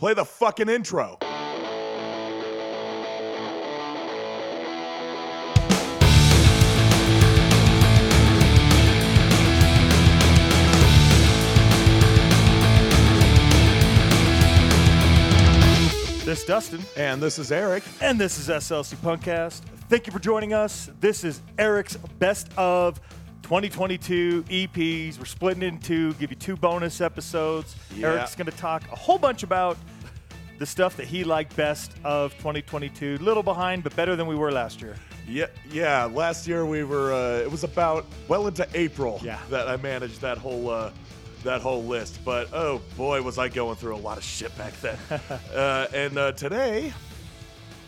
Play the fucking intro. This is Dustin, And this is Eric. and this is SLC Punkcast. Thank you for joining us. This is Eric's best of 2022 EPs. We're splitting into give you two bonus episodes. Yeah. Eric's going to talk a whole bunch about the stuff that he liked best of 2022. Little behind, but better than we were last year. Yeah, yeah. Last year we were. Uh, it was about well into April Yeah. that I managed that whole uh, that whole list. But oh boy, was I going through a lot of shit back then. uh, and uh, today,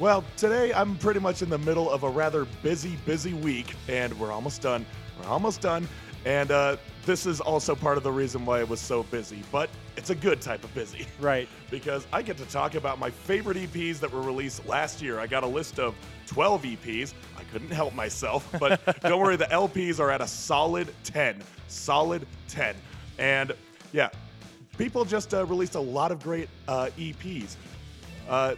well, today I'm pretty much in the middle of a rather busy, busy week, and we're almost done. We're almost done. And uh, this is also part of the reason why it was so busy, but it's a good type of busy. Right. because I get to talk about my favorite EPs that were released last year. I got a list of 12 EPs. I couldn't help myself, but don't worry, the LPs are at a solid 10. Solid 10. And yeah, people just uh, released a lot of great uh, EPs. Uh,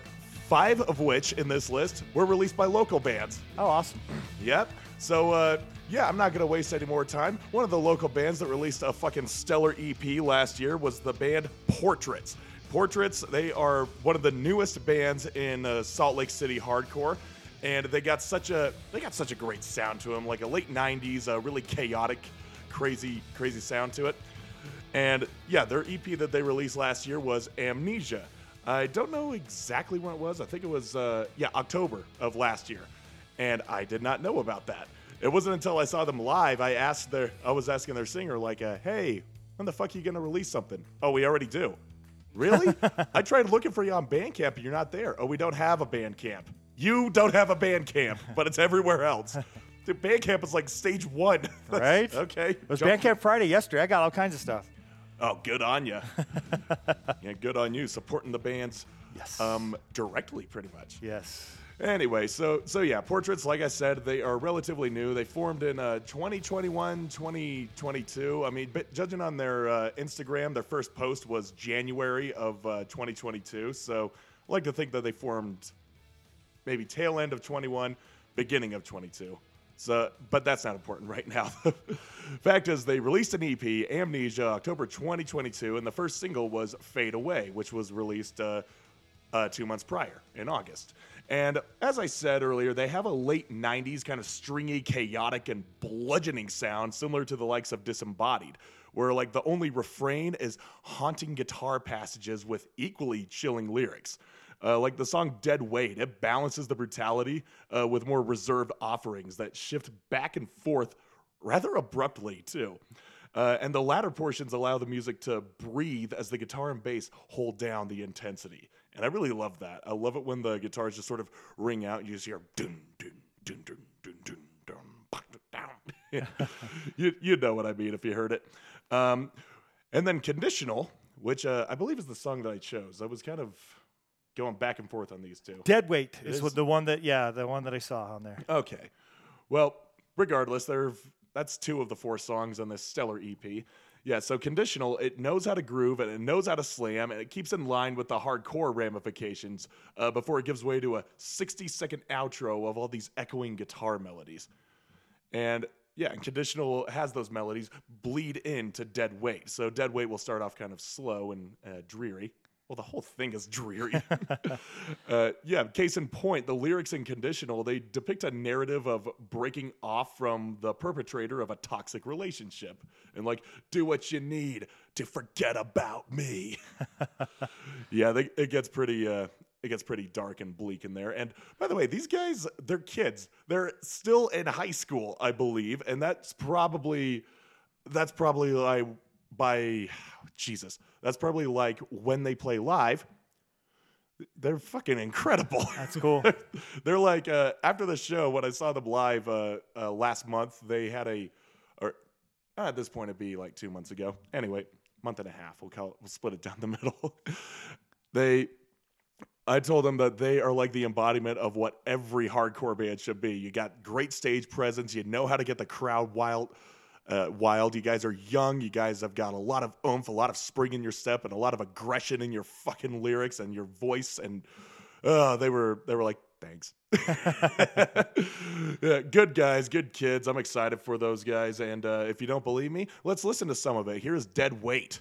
five of which in this list were released by local bands. Oh, awesome. Yep. So, uh, yeah, I'm not going to waste any more time. One of the local bands that released a fucking stellar EP last year was the band Portraits. Portraits, they are one of the newest bands in uh, Salt Lake City hardcore. And they got such a they got such a great sound to them, like a late '90s, uh, really chaotic, crazy, crazy sound to it. And yeah, their EP that they released last year was Amnesia. I don't know exactly when it was. I think it was uh, yeah October of last year, and I did not know about that. It wasn't until I saw them live I asked their I was asking their singer like, uh, "Hey, when the fuck are you gonna release something?" Oh, we already do. Really? I tried looking for you on Bandcamp, and you're not there. Oh, we don't have a Bandcamp. You don't have a Bandcamp, but it's everywhere else. Dude, Bandcamp is like stage one. Right? Okay. It was Jump- Bandcamp Friday yesterday. I got all kinds of stuff. Oh, good on you. yeah, good on you supporting the bands Yes. um, directly, pretty much. Yes. Anyway, so so yeah, portraits. Like I said, they are relatively new. They formed in uh, 2021, 2022. I mean, but judging on their uh, Instagram, their first post was January of uh, 2022. So I like to think that they formed maybe tail end of 21, beginning of 22. So, but that's not important right now. Fact is, they released an EP, Amnesia, October 2022, and the first single was Fade Away, which was released uh, uh, two months prior in August. And as I said earlier, they have a late 90s kind of stringy, chaotic, and bludgeoning sound similar to the likes of Disembodied, where like the only refrain is haunting guitar passages with equally chilling lyrics. Uh, like the song Dead Weight, it balances the brutality uh, with more reserved offerings that shift back and forth rather abruptly, too. Uh, and the latter portions allow the music to breathe as the guitar and bass hold down the intensity. And I really love that. I love it when the guitars just sort of ring out. And You just hear dun dun dun dun dun dun you you know what I mean if you heard it. Um, and then conditional, which uh, I believe is the song that I chose. I was kind of going back and forth on these two. Dead Weight is is? the one that yeah the one that I saw on there. Okay. Well, regardless, there that's two of the four songs on this stellar EP. Yeah, so conditional, it knows how to groove and it knows how to slam and it keeps in line with the hardcore ramifications uh, before it gives way to a 60 second outro of all these echoing guitar melodies. And yeah, and conditional has those melodies bleed into dead weight. So dead weight will start off kind of slow and uh, dreary. Well, the whole thing is dreary. uh, yeah, case in point, the lyrics in conditional they depict a narrative of breaking off from the perpetrator of a toxic relationship and like do what you need to forget about me. yeah, they, it gets pretty. Uh, it gets pretty dark and bleak in there. And by the way, these guys, they're kids. They're still in high school, I believe, and that's probably that's probably like by Jesus. That's probably like when they play live. They're fucking incredible. That's cool. they're like uh, after the show when I saw them live uh, uh, last month. They had a, or at this point it'd be like two months ago. Anyway, month and a half. We'll call it. We'll split it down the middle. they I told them that they are like the embodiment of what every hardcore band should be. You got great stage presence. You know how to get the crowd wild, uh, wild. You guys are young. You guys have got a lot of oomph, a lot of spring in your step, and a lot of aggression in your fucking lyrics and your voice. And uh, they were they were like, thanks. yeah, good guys, good kids. I'm excited for those guys. And uh, if you don't believe me, let's listen to some of it. Here's Dead Weight.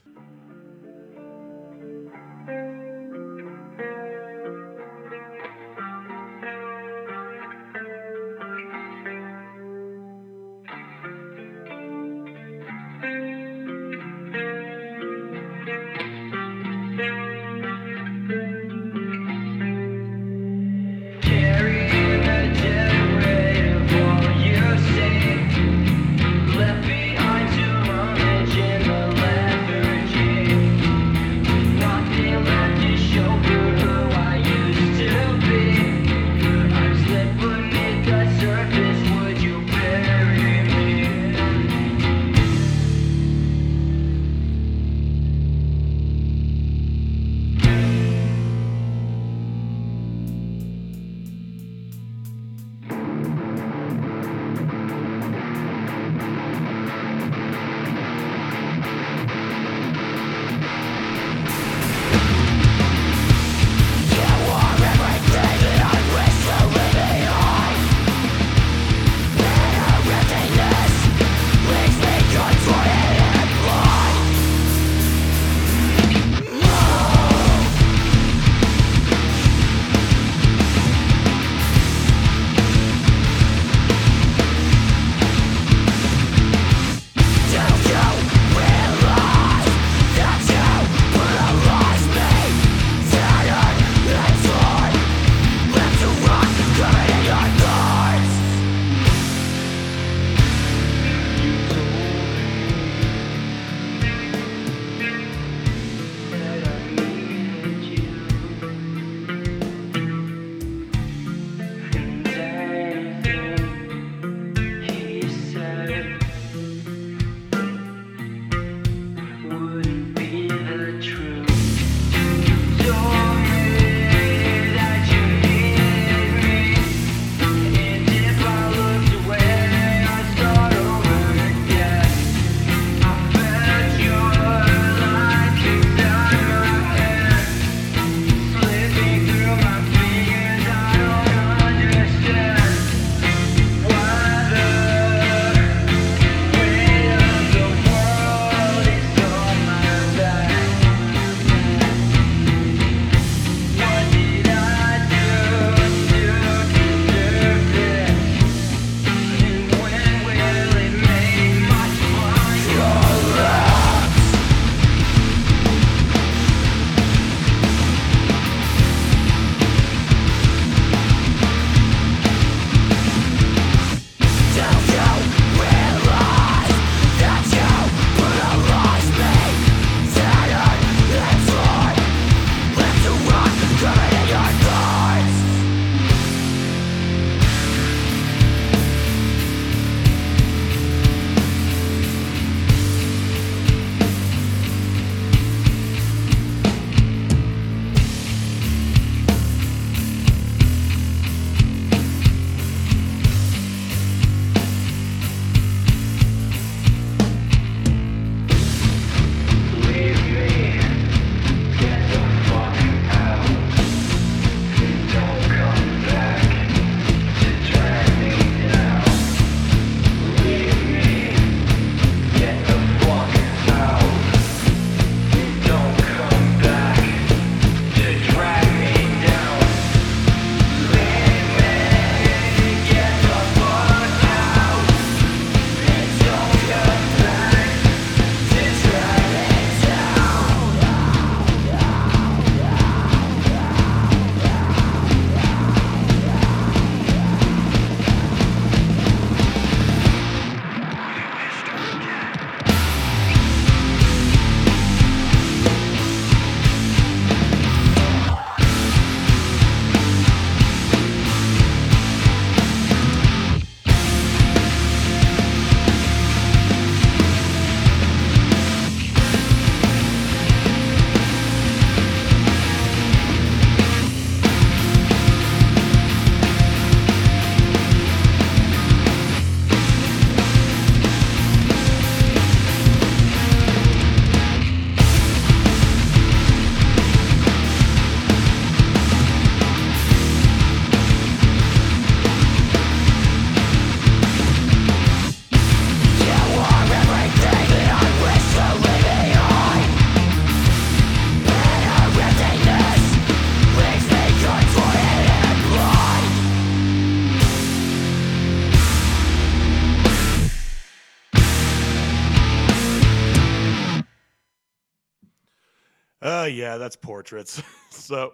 Uh yeah, that's portraits. so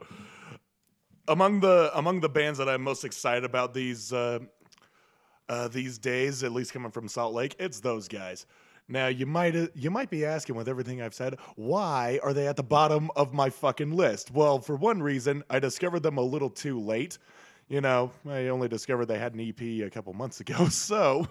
among the among the bands that I'm most excited about these uh, uh, these days, at least coming from Salt Lake, it's those guys. Now you might uh, you might be asking with everything I've said, why are they at the bottom of my fucking list? Well, for one reason, I discovered them a little too late. You know, I only discovered they had an EP a couple months ago, so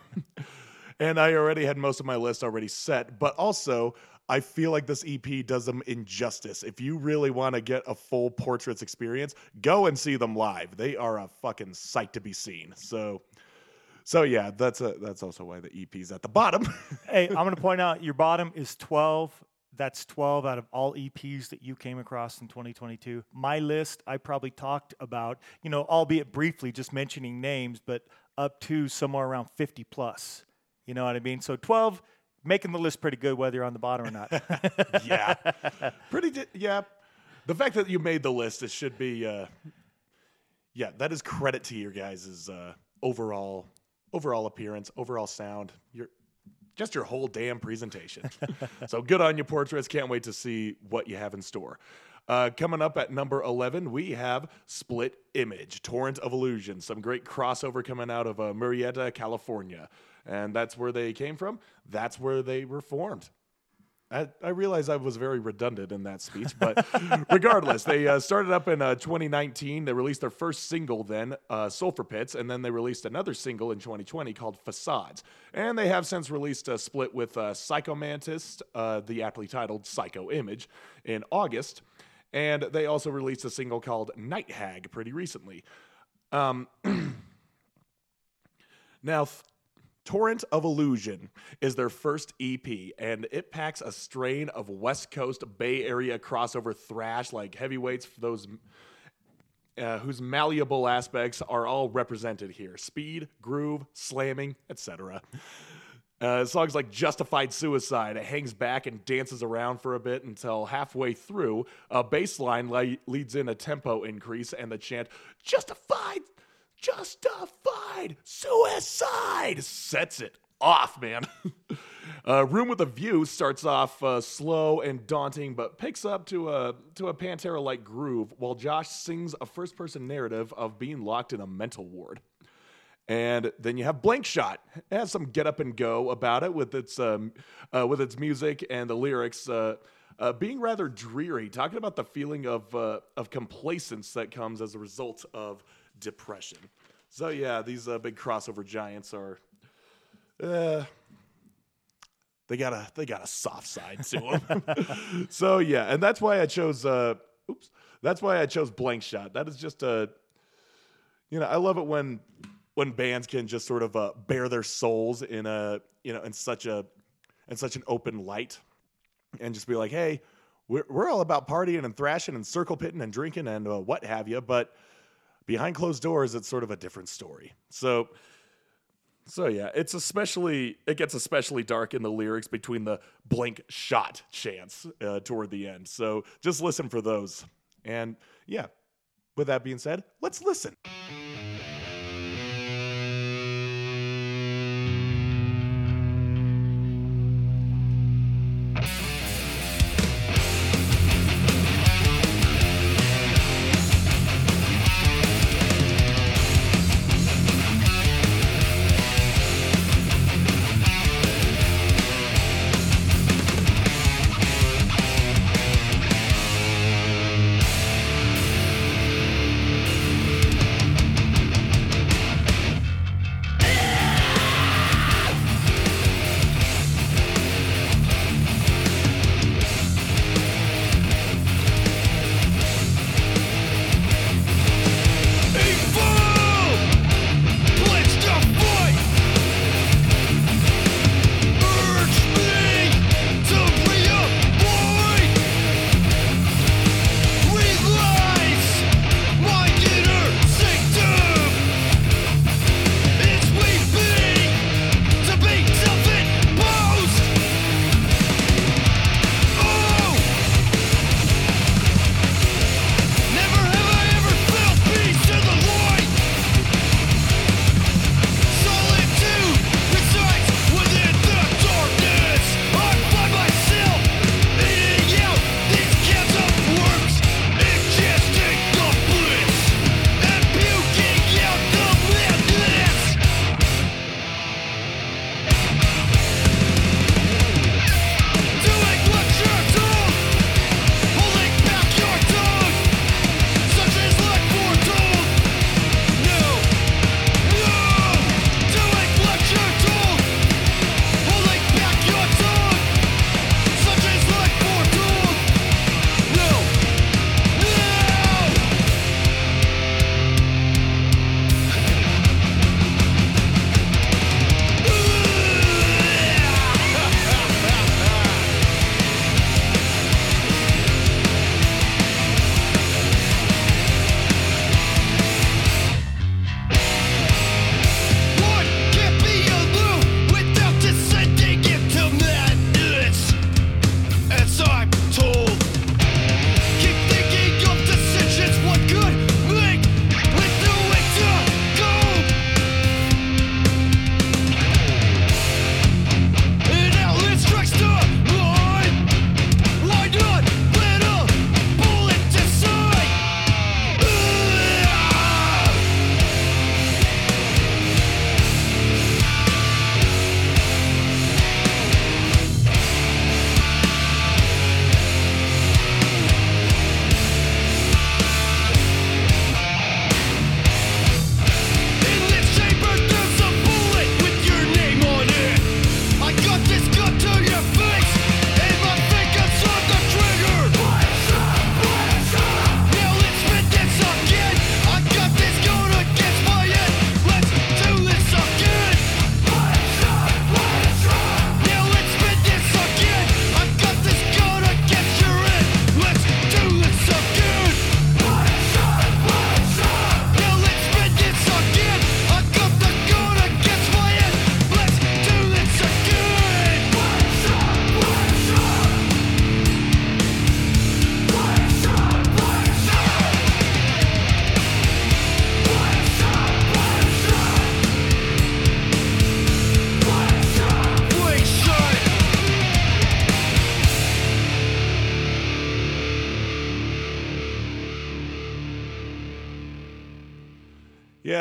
and I already had most of my list already set. But also, I feel like this EP does them injustice. If you really want to get a full portraits experience, go and see them live. They are a fucking sight to be seen. So, so yeah, that's a that's also why the EP's at the bottom. hey, I'm to point out your bottom is 12. That's 12 out of all EPs that you came across in 2022. My list, I probably talked about, you know, albeit briefly, just mentioning names, but up to somewhere around 50 plus. You know what I mean? So 12, making the list pretty good, whether you're on the bottom or not. yeah, pretty. Di- yeah, the fact that you made the list, it should be. Uh, yeah, that is credit to your guys' uh, overall overall appearance, overall sound. Your just your whole damn presentation. so good on your portraits. Can't wait to see what you have in store. Uh, coming up at number 11, we have Split Image, Torrent of Illusion. Some great crossover coming out of uh, Murrieta, California. And that's where they came from. That's where they were formed. I, I realize I was very redundant in that speech, but regardless, they uh, started up in uh, 2019. They released their first single then, uh, Sulfur Pits, and then they released another single in 2020 called Facades. And they have since released a split with uh, Psychomantis, uh, the aptly titled Psycho Image, in August. And they also released a single called Night Hag pretty recently. Um, now, th- Torrent of Illusion is their first EP, and it packs a strain of West Coast Bay Area crossover thrash like heavyweights those uh, whose malleable aspects are all represented here speed, groove, slamming, etc. Uh, songs like Justified Suicide, it hangs back and dances around for a bit until halfway through, a bass line li- leads in a tempo increase and the chant, Justified, Justified Suicide sets it off, man. uh, Room with a View starts off uh, slow and daunting, but picks up to a to a Pantera-like groove, while Josh sings a first-person narrative of being locked in a mental ward. And then you have Blank Shot. It has some get up and go about it with its um, uh, with its music and the lyrics uh, uh, being rather dreary, talking about the feeling of uh, of complacence that comes as a result of depression. So yeah, these uh, big crossover giants are. Uh, they got a they got a soft side to them. so yeah, and that's why I chose. Uh, oops, that's why I chose Blank Shot. That is just a. You know, I love it when when bands can just sort of uh, bare their souls in a you know in such a in such an open light, and just be like, hey, we're we're all about partying and thrashing and circle pitting and drinking and uh, what have you, but behind closed doors, it's sort of a different story. So. So yeah, it's especially it gets especially dark in the lyrics between the blank shot chants uh, toward the end. So just listen for those. And yeah, with that being said, let's listen.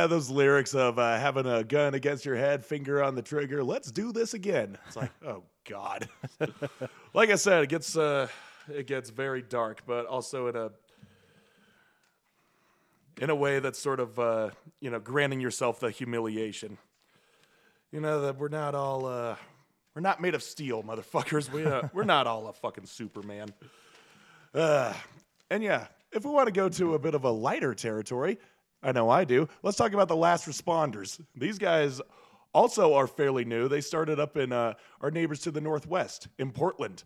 Those lyrics of uh, having a gun against your head, finger on the trigger. Let's do this again. It's like, oh God. like I said, it gets uh, it gets very dark, but also in a in a way that's sort of uh, you know granting yourself the humiliation. You know that we're not all uh, we're not made of steel, motherfuckers. We uh, we're not all a fucking Superman. Uh, and yeah, if we want to go to a bit of a lighter territory, I know I do. Let's talk about the last responders. These guys also are fairly new. They started up in uh, our neighbors to the northwest in Portland,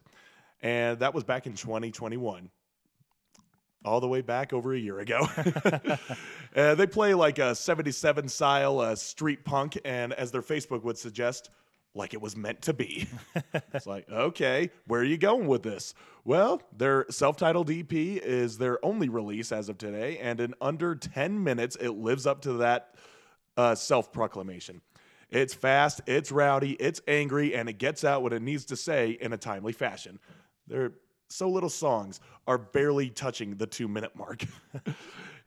and that was back in 2021 all the way back over a year ago. uh, they play like a 77 style uh, street punk, and as their Facebook would suggest, like it was meant to be. it's like, okay, where are you going with this? Well, their self titled EP is their only release as of today, and in under 10 minutes, it lives up to that uh, self proclamation. It's fast, it's rowdy, it's angry, and it gets out what it needs to say in a timely fashion. Their so little songs are barely touching the two minute mark.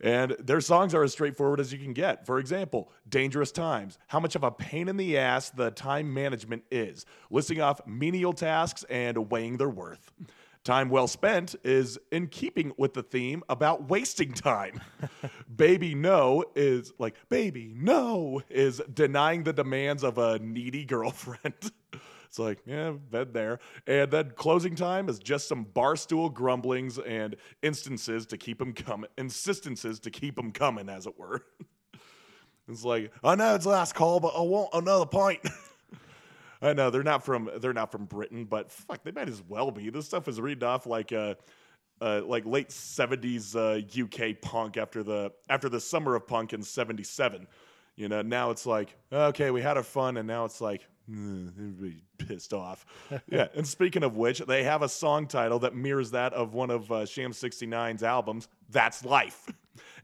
and their songs are as straightforward as you can get. For example, Dangerous Times, how much of a pain in the ass the time management is, listing off menial tasks and weighing their worth. Time well spent is in keeping with the theme about wasting time. baby no is like, baby no is denying the demands of a needy girlfriend. It's like, yeah, been there. And then closing time is just some barstool grumblings and instances to keep them coming, insistences to keep them coming, as it were. it's like, I know it's last call, but I want another pint. I know they're not from they're not from Britain, but fuck, they might as well be. This stuff is reading off like uh, uh, like late seventies uh, UK punk after the after the summer of punk in seventy seven. You know, now it's like okay, we had our fun, and now it's like "Mm, everybody's pissed off. yeah, and speaking of which, they have a song title that mirrors that of one of uh, Sham 69's albums, That's Life.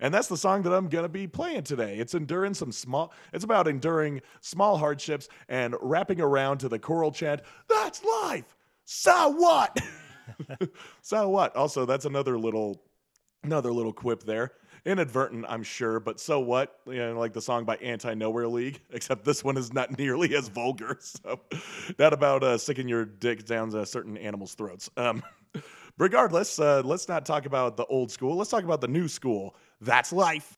And that's the song that I'm going to be playing today. It's enduring some small it's about enduring small hardships and wrapping around to the choral chant, That's life. So what? so what? Also, that's another little another little quip there. Inadvertent, I'm sure, but so what? You know, like the song by Anti Nowhere League, except this one is not nearly as vulgar. So, that about uh, sticking your dick down certain animals' throats. Um, regardless, uh, let's not talk about the old school. Let's talk about the new school. That's life.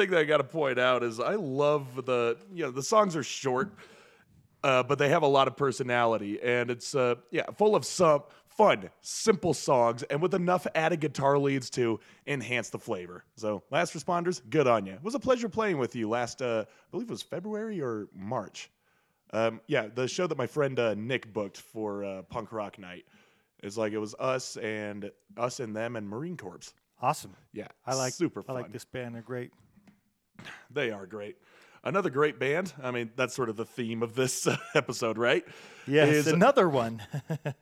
Thing that I got to point out is I love the you know the songs are short, uh, but they have a lot of personality, and it's uh, yeah full of some fun, simple songs, and with enough added guitar leads to enhance the flavor. So, last responders, good on you. It was a pleasure playing with you last, uh, I believe it was February or March. Um, yeah, the show that my friend uh, Nick booked for uh, Punk Rock Night is like it was us and us and them and Marine Corps. Awesome. Yeah, I like super I like this band. They're great. They are great. Another great band. I mean, that's sort of the theme of this uh, episode, right? Yes, Is- another one.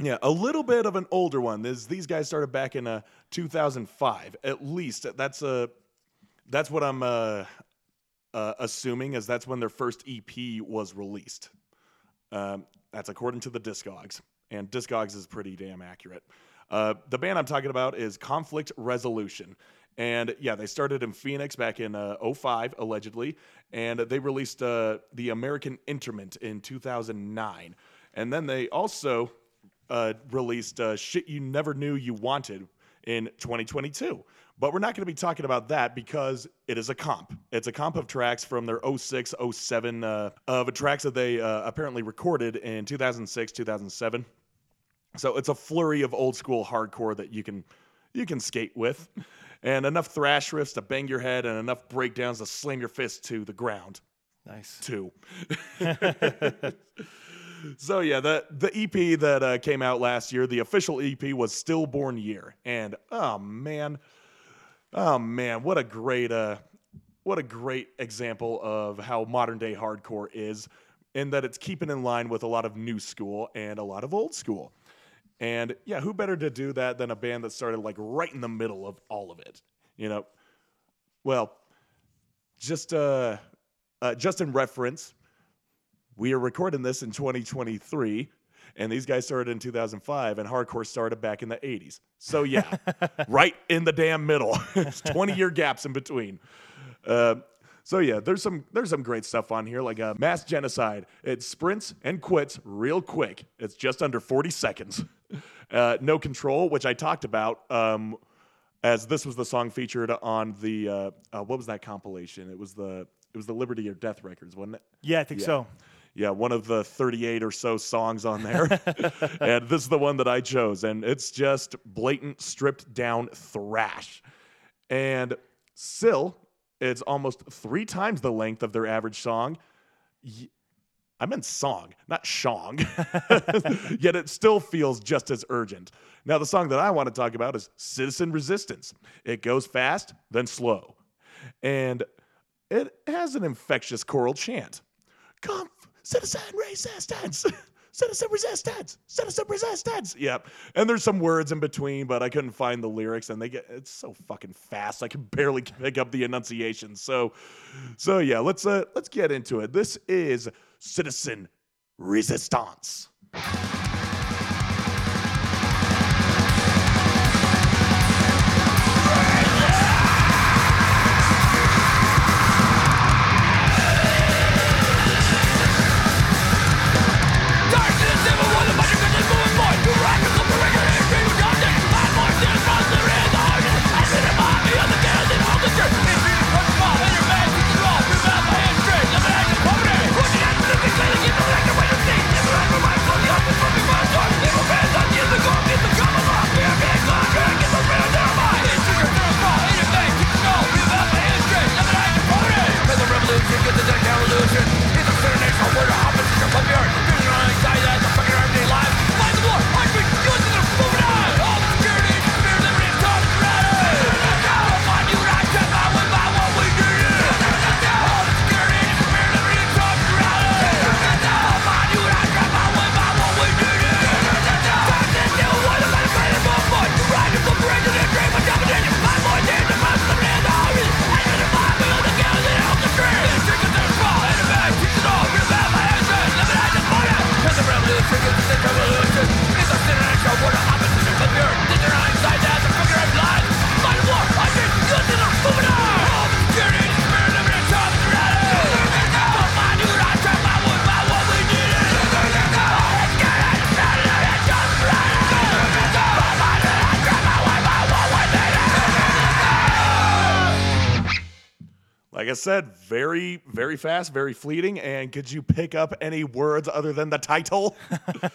Yeah, a little bit of an older one. This, these guys started back in uh, 2005, at least. That's uh, that's what I'm uh, uh, assuming, as that's when their first EP was released. Um, that's according to the Discogs, and Discogs is pretty damn accurate. Uh, the band I'm talking about is Conflict Resolution. And yeah, they started in Phoenix back in uh, 05, allegedly, and they released uh, The American Interment in 2009. And then they also uh, released uh, Shit You Never Knew You Wanted in 2022. But we're not going to be talking about that because it is a comp. It's a comp of tracks from their 06, 07 uh, of tracks that they uh, apparently recorded in 2006, 2007. So it's a flurry of old school hardcore that you can you can skate with, and enough thrash riffs to bang your head, and enough breakdowns to slam your fist to the ground nice. too. so yeah, the the EP that uh, came out last year, the official EP was Stillborn Year, and oh man, oh man, what a great uh, what a great example of how modern day hardcore is, in that it's keeping in line with a lot of new school and a lot of old school. And yeah, who better to do that than a band that started like right in the middle of all of it? You know, well, just uh, uh just in reference, we are recording this in 2023 and these guys started in 2005 and hardcore started back in the 80s so yeah right in the damn middle. 20 year gaps in between. Uh, so yeah there's some there's some great stuff on here like uh, mass genocide. It sprints and quits real quick. It's just under 40 seconds uh, no control which i talked about um, as this was the song featured on the uh, uh, what was that compilation it was the it was the liberty or death records wasn't it Yeah, I think Yeah. so. yeah, one of the 38 or so songs on there. and this is the one that I chose. And it's just blatant, stripped down thrash. And still, it's almost three times the length of their average song. I meant song, not shong. Yet it still feels just as urgent. Now, the song that I want to talk about is Citizen Resistance. It goes fast, then slow. And it has an infectious choral chant. Come, citizen resistance. Citizen resistance, citizen resistance. Yep. And there's some words in between, but I couldn't find the lyrics, and they get it's so fucking fast. I can barely pick up the enunciation. So, so yeah, let's uh let's get into it. This is Citizen Resistance. Fast, very fleeting. And could you pick up any words other than the title?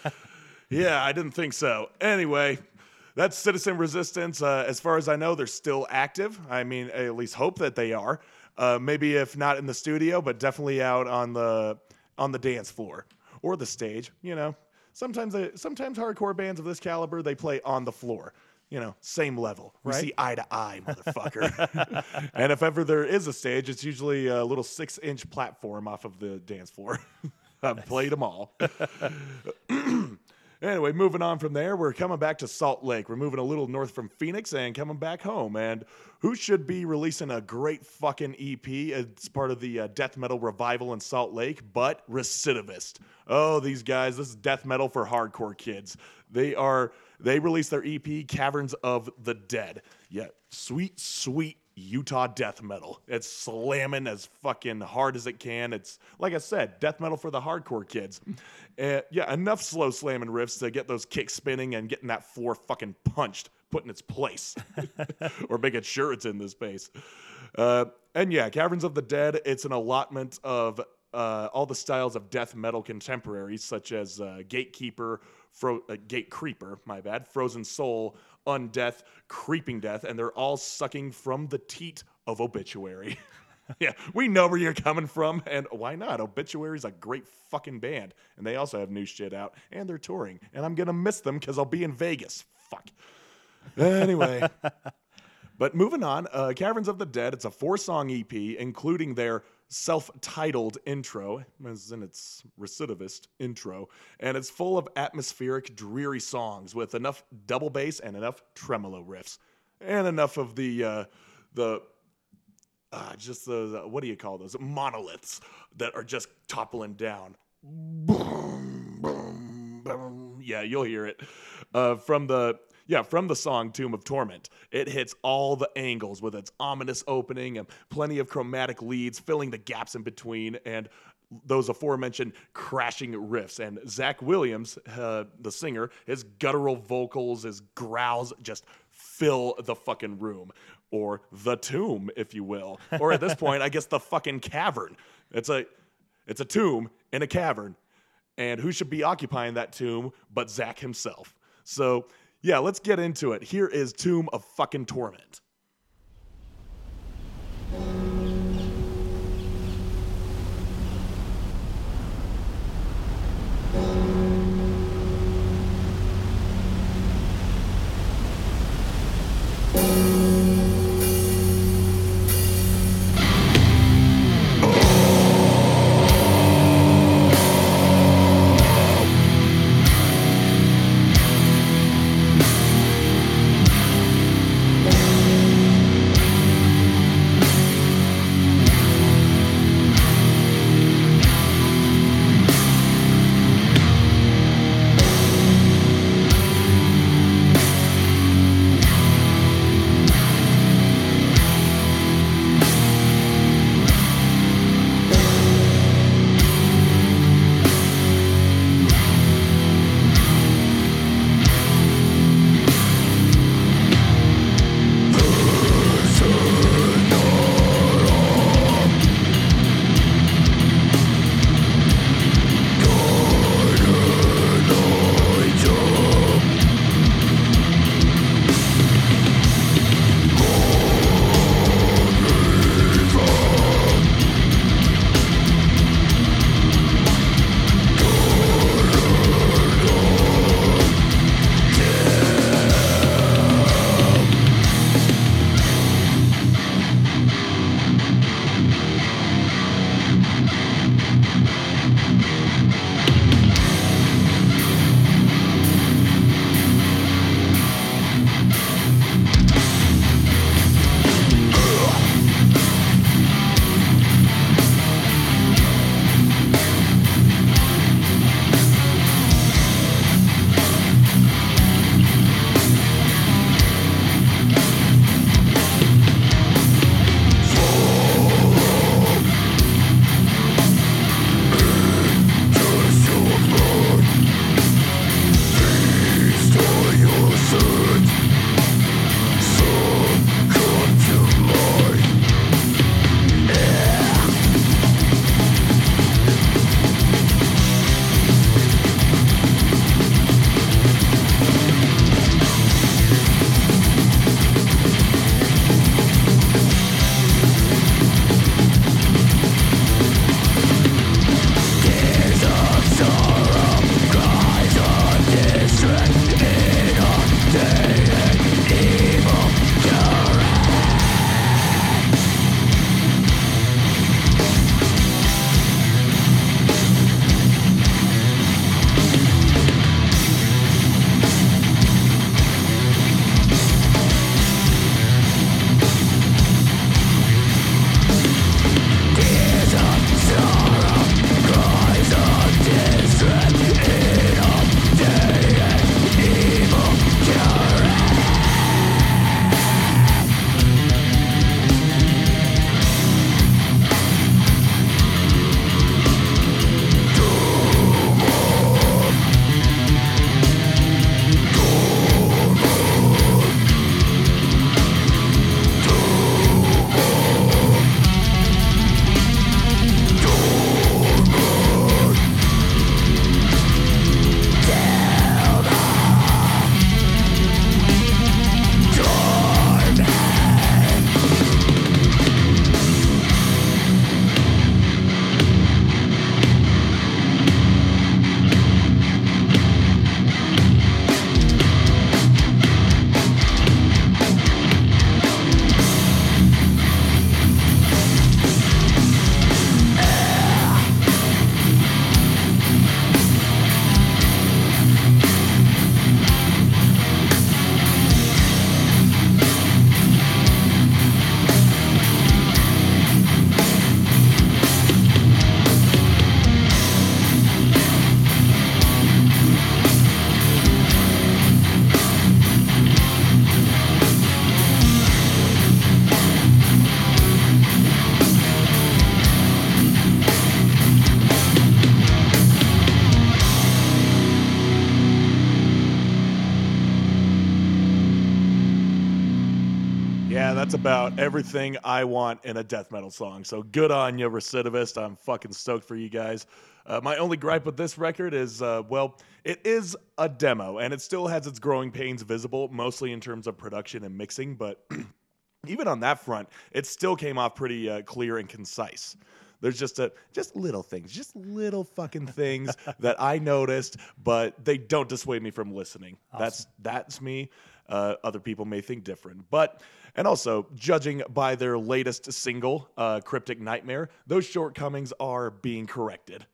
yeah, I didn't think so. Anyway, that's Citizen Resistance. Uh, as far as I know, they're still active. I mean, I at least hope that they are. Uh, maybe if not in the studio, but definitely out on the on the dance floor or the stage. You know, sometimes they, sometimes hardcore bands of this caliber they play on the floor. You know, same level. We Right. see eye to eye, motherfucker. and if ever there is a stage, it's usually a little six inch platform off of the dance floor. I've played them all. Anyway, moving on from there, we're coming back to Salt Lake. We're moving a little north from Phoenix and coming back home. And who should be releasing a great fucking EP? as part of the uh, death metal revival in Salt Lake, but Recidivist. Oh, these guys, this is death metal for hardcore kids. They are, they released their EP, Caverns of the Dead. Yeah, sweet, sweet Utah death metal. It's slamming as fucking hard as it can. It's like I said, death metal for the hardcore kids. Uh, yeah, enough slow slamming riffs to get those kicks spinning and getting that floor fucking punched, put in its place, or making sure it's in this space. Uh, and yeah, Caverns of the Dead. It's an allotment of uh, all the styles of death metal contemporaries, such as uh, Gatekeeper, Fro- uh, Gate Creeper, my bad, Frozen Soul, Undeath, Creeping Death, and they're all sucking from the teat of Obituary. yeah, we know where you're coming from, and why not? Obituary's a great fucking band, and they also have new shit out, and they're touring, and I'm gonna miss them because I'll be in Vegas. Fuck. Anyway. But moving on, uh, Caverns of the Dead, it's a four song EP, including their self titled intro, as in its recidivist intro, and it's full of atmospheric, dreary songs with enough double bass and enough tremolo riffs, and enough of the, uh, the, uh, just the, the- what do you call those? Monoliths that are just toppling down. Boom, boom, boom. Yeah, you'll hear it. Uh, from the yeah, from the song Tomb of Torment. It hits all the angles with its ominous opening and plenty of chromatic leads filling the gaps in between and those aforementioned crashing riffs. And Zach Williams, uh, the singer, his guttural vocals, his growls just fill the fucking room. Or the tomb, if you will. Or at this point, I guess the fucking cavern. It's a it's a tomb in a cavern. And who should be occupying that tomb but Zach himself? So, yeah, let's get into it. Here is Tomb of fucking Torment. That's about everything I want in a death metal song. So good on you, Recidivist. I'm fucking stoked for you guys. Uh, my only gripe with this record is, uh, well, it is a demo, and it still has its growing pains visible, mostly in terms of production and mixing. But even on that front, it still came off pretty uh, clear and concise. There's just a just little things, just little fucking things that I noticed, but they don't dissuade me from listening. That's that's me. Uh, other people may think different, but and also judging by their latest single, uh, "Cryptic Nightmare," those shortcomings are being corrected.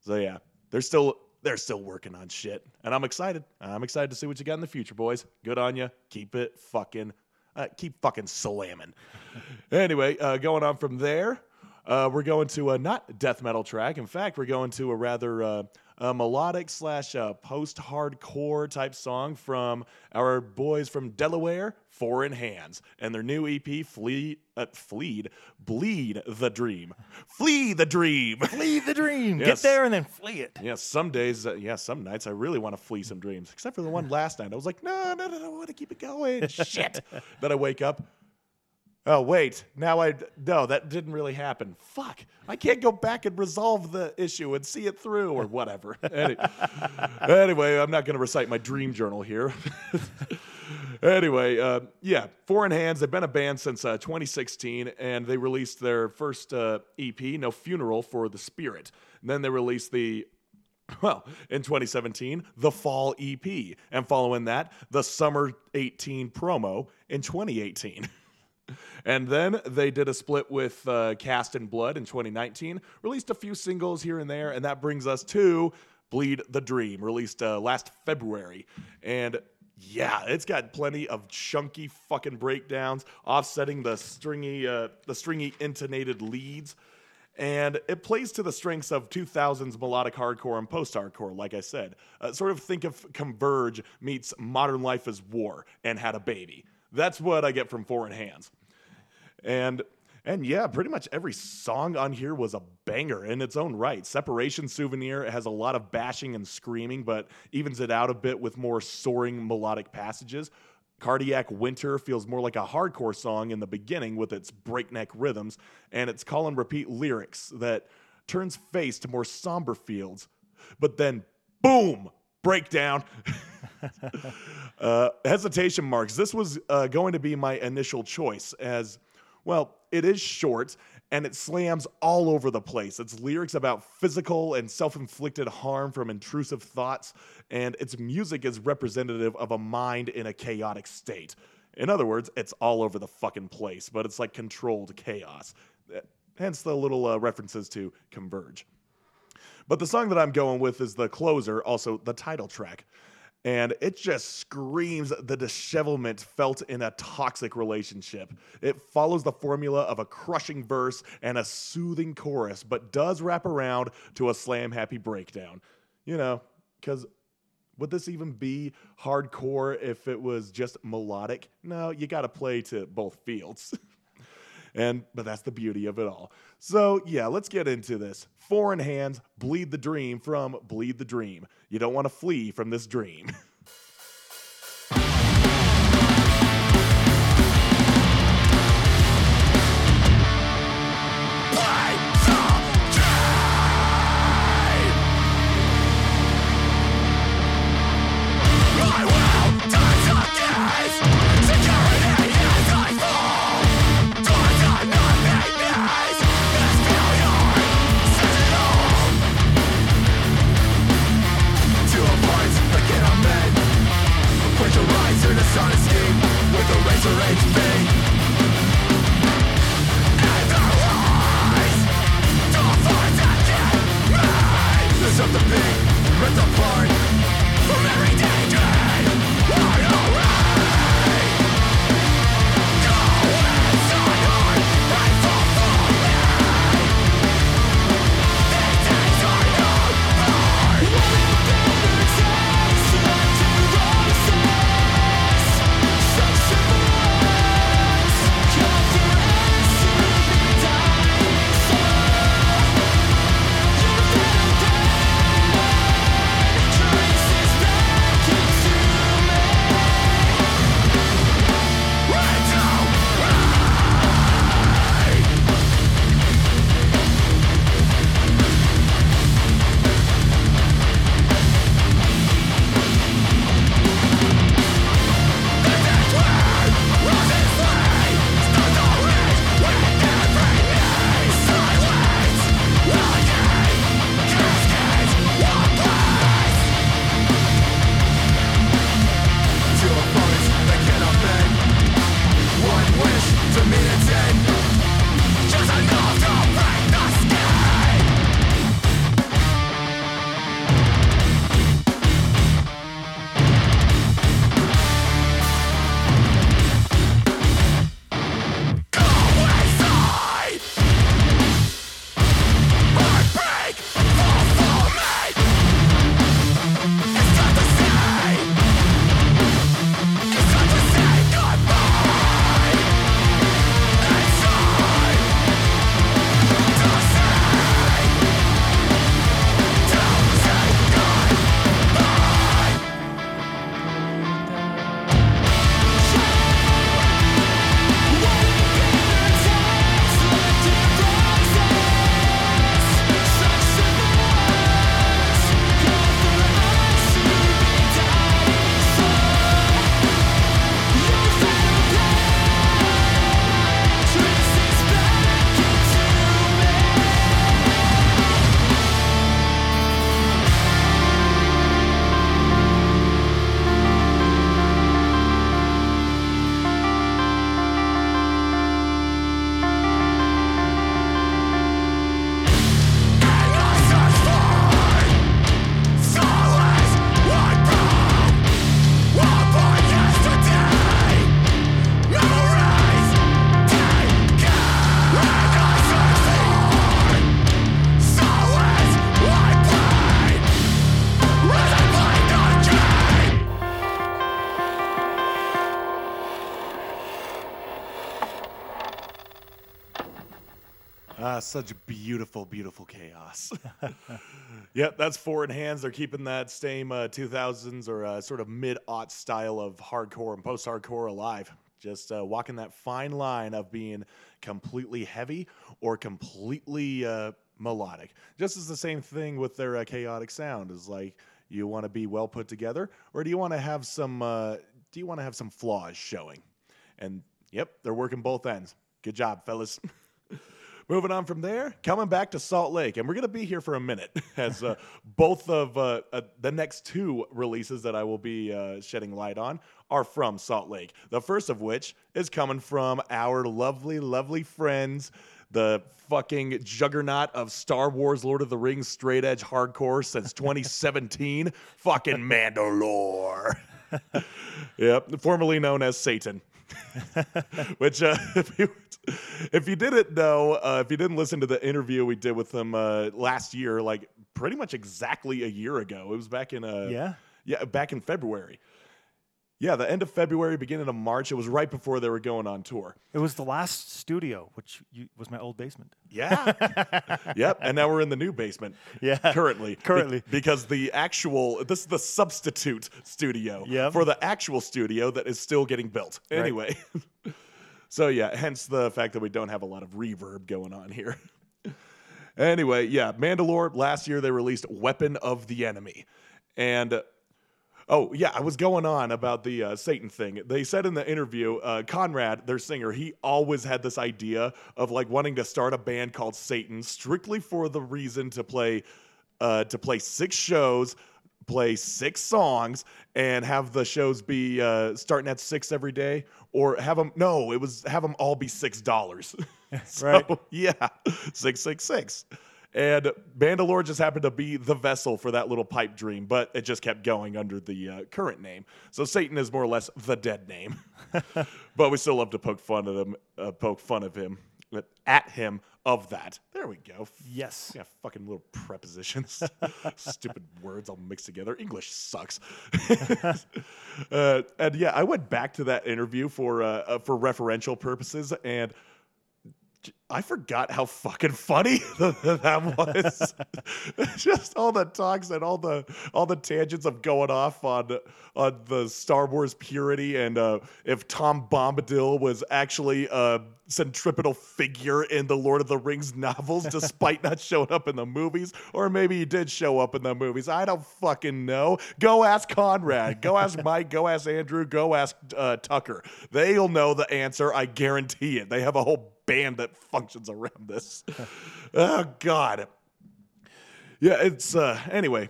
So yeah, they're still they're still working on shit, and I'm excited. I'm excited to see what you got in the future, boys. Good on you. Keep it fucking uh, keep fucking slamming. anyway, uh, going on from there, uh, we're going to a not death metal track. In fact, we're going to a rather uh, a melodic slash uh, post hardcore type song from our boys from Delaware, Foreign Hands, and their new EP, Flee, uh, Fleed, Bleed the Dream, Flee the Dream. Flee the dream. Yes. Get there and then flee it. Yeah, some days, uh, yeah, some nights I really want to flee some dreams, except for the one last night. I was like, no, no, no, no, I want to keep it going. Shit. then I wake up. Oh, wait. Now I, no, that didn't really happen. Fuck. I can't go back and resolve the issue and see it through or whatever. Any- anyway, I'm not going to recite my dream journal here. anyway, uh, yeah, Foreign Hands. They've been a band since uh, 2016, and they released their first uh, EP, No Funeral for the Spirit. And then they released the well, in 2017, the Fall EP, and following that, the Summer 18 promo in 2018. and then they did a split with uh, Cast in Blood in 2019, released a few singles here and there, and that brings us to Bleed the Dream, released uh, last February. And yeah, it's got plenty of chunky fucking breakdowns, offsetting the stringy, uh, the stringy intonated leads and it plays to the strengths of 2000s melodic hardcore and post hardcore, like I said. Uh, sort of think of Converge meets Modern Life Is War and had a baby. That's what I get from Foreign Hands. And and yeah, pretty much every song on here was a banger in its own right. Separation Souvenir has a lot of bashing and screaming, but evens it out a bit with more soaring melodic passages. Cardiac Winter feels more like a hardcore song in the beginning with its breakneck rhythms and its call and repeat lyrics that turns face to more somber fields. But then, boom, breakdown. uh, hesitation marks. This was uh, going to be my initial choice as, well, it is short and it slams all over the place. Its lyrics about physical and self inflicted harm from intrusive thoughts, and its music is representative of a mind in a chaotic state. In other words, it's all over the fucking place, but it's like controlled chaos. Uh, Hence the little uh, references to Converge. But the song that I'm going with is the closer, also the title track. And it just screams the dishevelment felt in a toxic relationship. It follows the formula of a crushing verse and a soothing chorus, but does wrap around to a slam happy breakdown. You know, because would this even be hardcore if it was just melodic? No, you got to play to both fields. And but that's the beauty of it all. So yeah, let's get into this. Foreign hands bleed the dream from bleed the dream. You don't want to flee from this dream. Right. Beautiful, beautiful chaos. yep, that's Foreign Hands. They're keeping that same uh, 2000s or uh, sort of mid aught style of hardcore and post hardcore alive. Just uh, walking that fine line of being completely heavy or completely uh, melodic. Just as the same thing with their uh, chaotic sound is like you want to be well put together, or do you want to have some? Uh, do you want to have some flaws showing? And yep, they're working both ends. Good job, fellas. Moving on from there, coming back to Salt Lake, and we're going to be here for a minute as uh, both of uh, uh, the next two releases that I will be uh, shedding light on are from Salt Lake. The first of which is coming from our lovely, lovely friends, the fucking juggernaut of Star Wars, Lord of the Rings, straight edge hardcore since 2017, fucking Mandalore. yep, formerly known as Satan. Which, uh, if, you, if you didn't know, uh, if you didn't listen to the interview we did with them uh, last year, like pretty much exactly a year ago, it was back in uh, Yeah? yeah, back in February. Yeah, the end of February, beginning of March. It was right before they were going on tour. It was the last studio, which you, was my old basement. Yeah. yep. And now we're in the new basement. Yeah. Currently. Be- Currently. because the actual, this is the substitute studio Yep. for the actual studio that is still getting built. Right. Anyway. so, yeah, hence the fact that we don't have a lot of reverb going on here. anyway, yeah, Mandalore, last year they released Weapon of the Enemy. And. Oh yeah, I was going on about the uh, Satan thing. They said in the interview, uh, Conrad, their singer, he always had this idea of like wanting to start a band called Satan, strictly for the reason to play, uh, to play six shows, play six songs, and have the shows be uh, starting at six every day, or have them. No, it was have them all be six dollars. so, Right. Yeah, six six six. And Mandalore just happened to be the vessel for that little pipe dream, but it just kept going under the uh, current name. So Satan is more or less the dead name, but we still love to poke fun at him, uh, poke fun of him, at him of that. There we go. Yes. Yeah, fucking little prepositions, stupid words all mixed together. English sucks. uh, and yeah, I went back to that interview for uh, uh, for referential purposes, and I forgot how fucking funny that was. Just all the talks and all the all the tangents of going off on on the Star Wars purity and uh, if Tom Bombadil was actually a centripetal figure in the Lord of the Rings novels, despite not showing up in the movies, or maybe he did show up in the movies. I don't fucking know. Go ask Conrad. Go ask Mike. Go ask Andrew. Go ask uh, Tucker. They'll know the answer. I guarantee it. They have a whole band that functions around this. oh God. Yeah, it's uh anyway.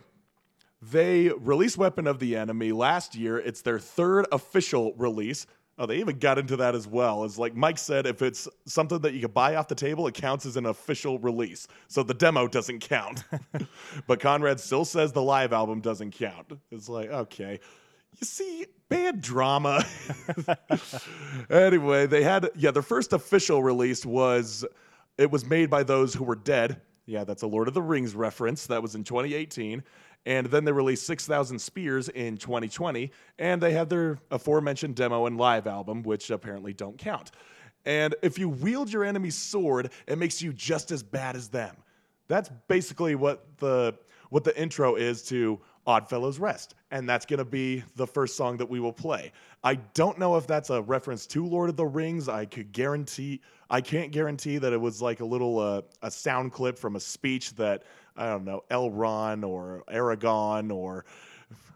They released Weapon of the Enemy last year. It's their third official release. Oh, they even got into that as well. As like Mike said, if it's something that you can buy off the table, it counts as an official release. So the demo doesn't count. but Conrad still says the live album doesn't count. It's like, okay. You see, bad drama. anyway, they had yeah, their first official release was it was made by those who were dead. Yeah, that's a Lord of the Rings reference. That was in 2018. And then they released 6,000 Spears in 2020. And they had their aforementioned demo and live album, which apparently don't count. And if you wield your enemy's sword, it makes you just as bad as them. That's basically what the what the intro is to Oddfellows Rest, and that's going to be the first song that we will play. I don't know if that's a reference to Lord of the Rings. I could guarantee I can't guarantee that it was like a little uh, a sound clip from a speech that I don't know Elrond or Aragorn or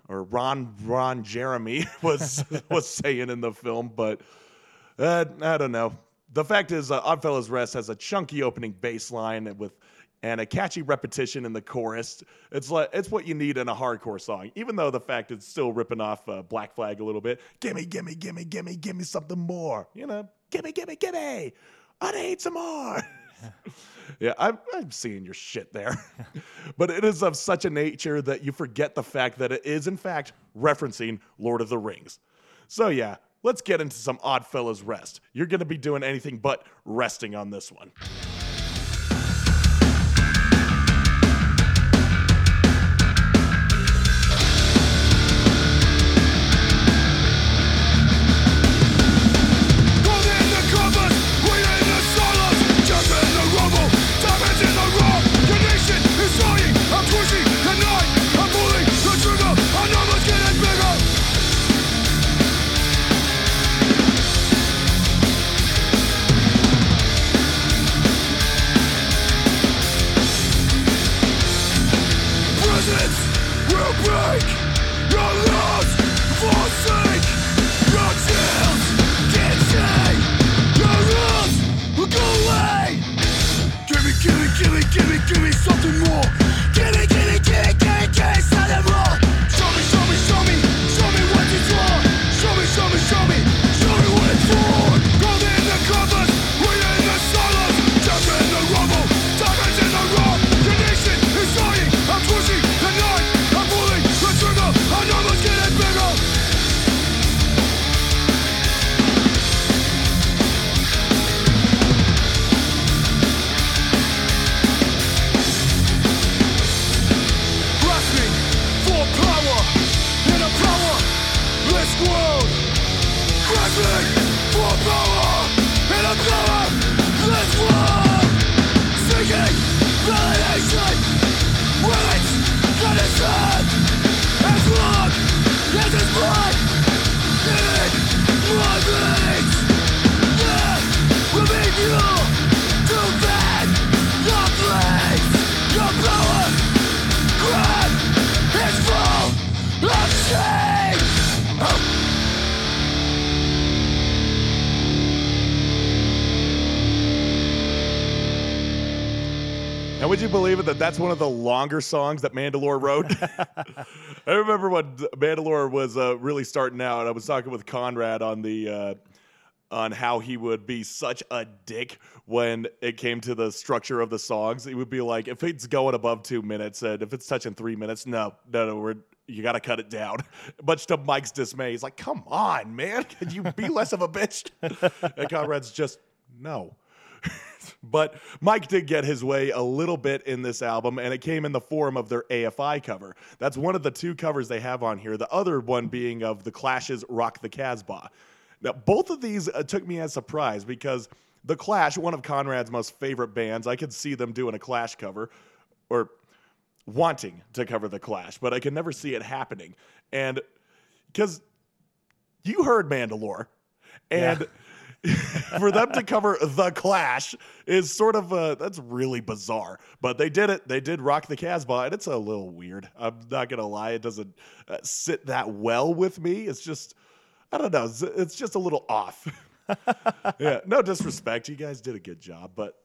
or Ron Ron Jeremy was was saying in the film, but uh, I don't know. The fact is, uh, Oddfellows Rest has a chunky opening bass line with and a catchy repetition in the chorus. It's like it's what you need in a hardcore song. Even though the fact it's still ripping off uh, Black Flag a little bit. Gimme, gimme, gimme, gimme, gimme something more. You know, gimme, gimme, gimme. I need some more. yeah, I'm, I'm seeing your shit there. but it is of such a nature that you forget the fact that it is, in fact, referencing Lord of the Rings. So, yeah, let's get into some Oddfellows Rest. You're going to be doing anything but resting on this one. That's one of the longer songs that Mandalore wrote? I remember when Mandalore was uh, really starting out. I was talking with Conrad on the uh, on how he would be such a dick when it came to the structure of the songs. He would be like, if it's going above two minutes and if it's touching three minutes, no, no, no, we're you got to cut it down. Much to Mike's dismay, he's like, "Come on, man, can you be less of a bitch?" and Conrad's just no. But Mike did get his way a little bit in this album, and it came in the form of their AFI cover. That's one of the two covers they have on here. The other one being of the Clash's "Rock the Casbah." Now, both of these uh, took me as surprise because the Clash, one of Conrad's most favorite bands, I could see them doing a Clash cover, or wanting to cover the Clash, but I could never see it happening. And because you heard Mandalore, and for them to cover the Clash is sort of uh that's really bizarre. But they did it. They did rock the Casbah, and it's a little weird. I'm not gonna lie; it doesn't uh, sit that well with me. It's just I don't know. It's just a little off. yeah, no disrespect. You guys did a good job, but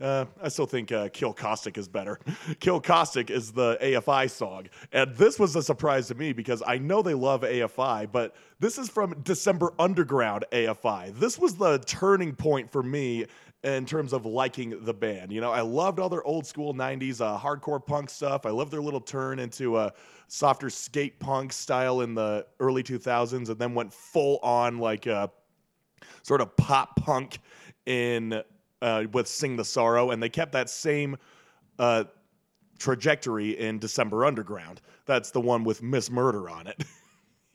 uh, I still think uh, Kill Caustic is better. Kill Caustic is the AFI song. And this was a surprise to me because I know they love AFI, but this is from December Underground AFI. This was the turning point for me in terms of liking the band. You know, I loved all their old school 90s uh, hardcore punk stuff. I loved their little turn into a softer skate punk style in the early 2000s and then went full on like a sort of pop punk in uh, with Sing the Sorrow, and they kept that same uh, trajectory in December Underground. That's the one with Miss Murder on it.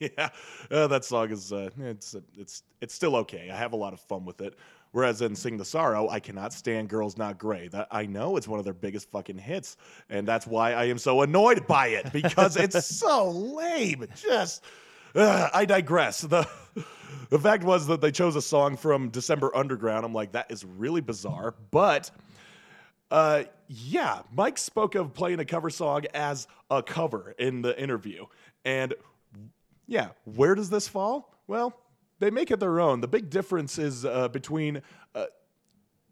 yeah, uh, that song is uh, it's it's it's still okay. I have a lot of fun with it. Whereas in Sing the Sorrow, I cannot stand Girl's Not Grey. That I know it's one of their biggest fucking hits, and that's why I am so annoyed by it because it's so lame. Just uh, I digress. The the fact was that they chose a song from December Underground. I'm like, that is really bizarre. But uh, yeah, Mike spoke of playing a cover song as a cover in the interview. And yeah, where does this fall? Well, they make it their own. The big difference is uh, between uh,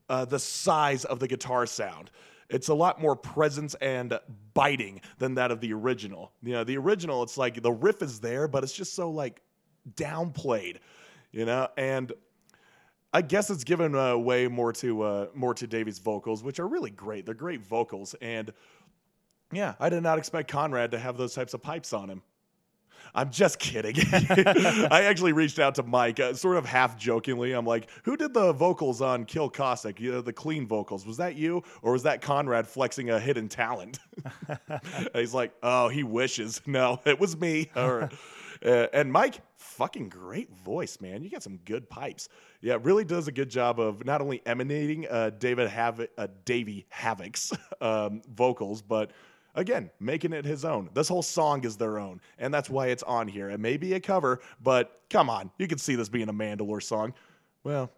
uh, the size of the guitar sound. It's a lot more presence and biting than that of the original. You know, the original, it's like the riff is there, but it's just so like downplayed, you know. And I guess it's given uh, way more to uh, more to Davey's vocals, which are really great. They're great vocals, and yeah, I did not expect Conrad to have those types of pipes on him. I'm just kidding. I actually reached out to Mike, uh, sort of half jokingly. I'm like, "Who did the vocals on Kill Caustic? You know, the clean vocals. Was that you, or was that Conrad flexing a hidden talent?" He's like, "Oh, he wishes. No, it was me." Or, uh, and Mike, fucking great voice, man. You got some good pipes. Yeah, really does a good job of not only emanating uh, David Havok, uh, Davey Havok's um, vocals, but again, making it his own. This whole song is their own, and that's why it's on here. It may be a cover, but come on, you can see this being a Mandalore song. Well,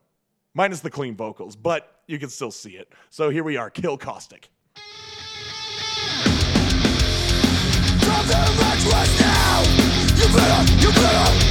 minus the clean vocals, but you can still see it. So here we are, Kill Caustic. You better, you better.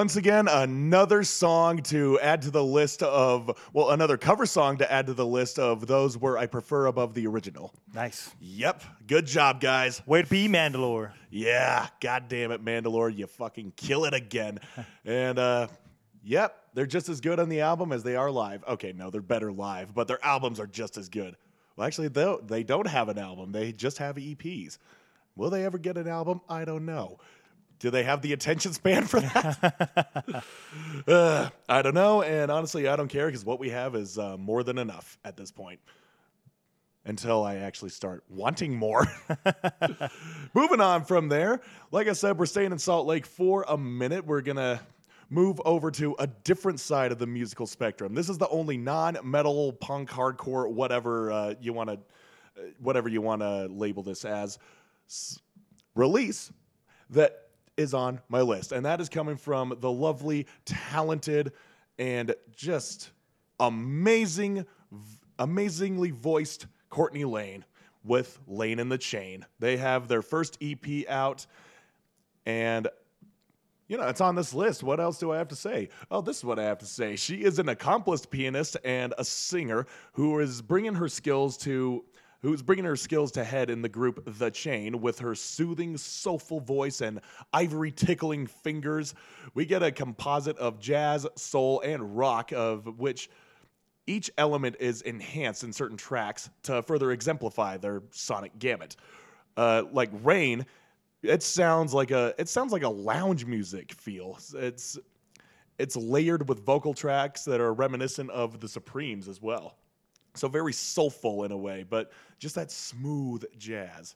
Once again, another song to add to the list of, well, another cover song to add to the list of those where I prefer above the original. Nice. Yep, good job, guys. Way to be, Mandalore. Yeah, god damn it, Mandalore, you fucking kill it again. and uh yep, they're just as good on the album as they are live. Okay, no, they're better live, but their albums are just as good. Well, actually, they they don't have an album. They just have EPs. Will they ever get an album? I don't know. Do they have the attention span for that? uh, I don't know, and honestly, I don't care because what we have is uh, more than enough at this point. Until I actually start wanting more. Moving on from there, like I said, we're staying in Salt Lake for a minute. We're gonna move over to a different side of the musical spectrum. This is the only non-metal, punk, hardcore, whatever uh, you want to, whatever you want to label this as, s- release that is on my list, and that is coming from the lovely, talented, and just amazing, amazingly voiced Courtney Lane with Lane in the Chain. They have their first EP out, and you know, it's on this list. What else do I have to say? Oh, this is what I have to say. She is an accomplished pianist and a singer who is bringing her skills to who's bringing her skills to head in the group The Chain with her soothing, soulful voice and ivory tickling fingers. We get a composite of jazz, soul, and rock of which each element is enhanced in certain tracks to further exemplify their sonic gamut. Uh, like Rain, it sounds like a it sounds like a lounge music feel. It's it's layered with vocal tracks that are reminiscent of the Supremes as well. So very soulful in a way, but just that smooth jazz.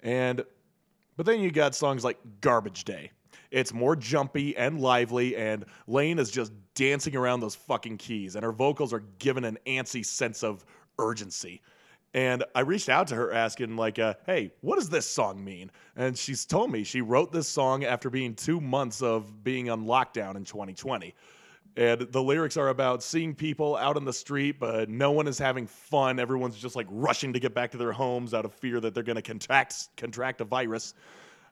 And but then you got songs like Garbage Day. It's more jumpy and lively, and Lane is just dancing around those fucking keys, and her vocals are given an antsy sense of urgency. And I reached out to her asking, like, uh, hey, what does this song mean? And she's told me she wrote this song after being two months of being on lockdown in 2020. And the lyrics are about seeing people out on the street, but no one is having fun. Everyone's just like rushing to get back to their homes out of fear that they're going to contract contract a virus.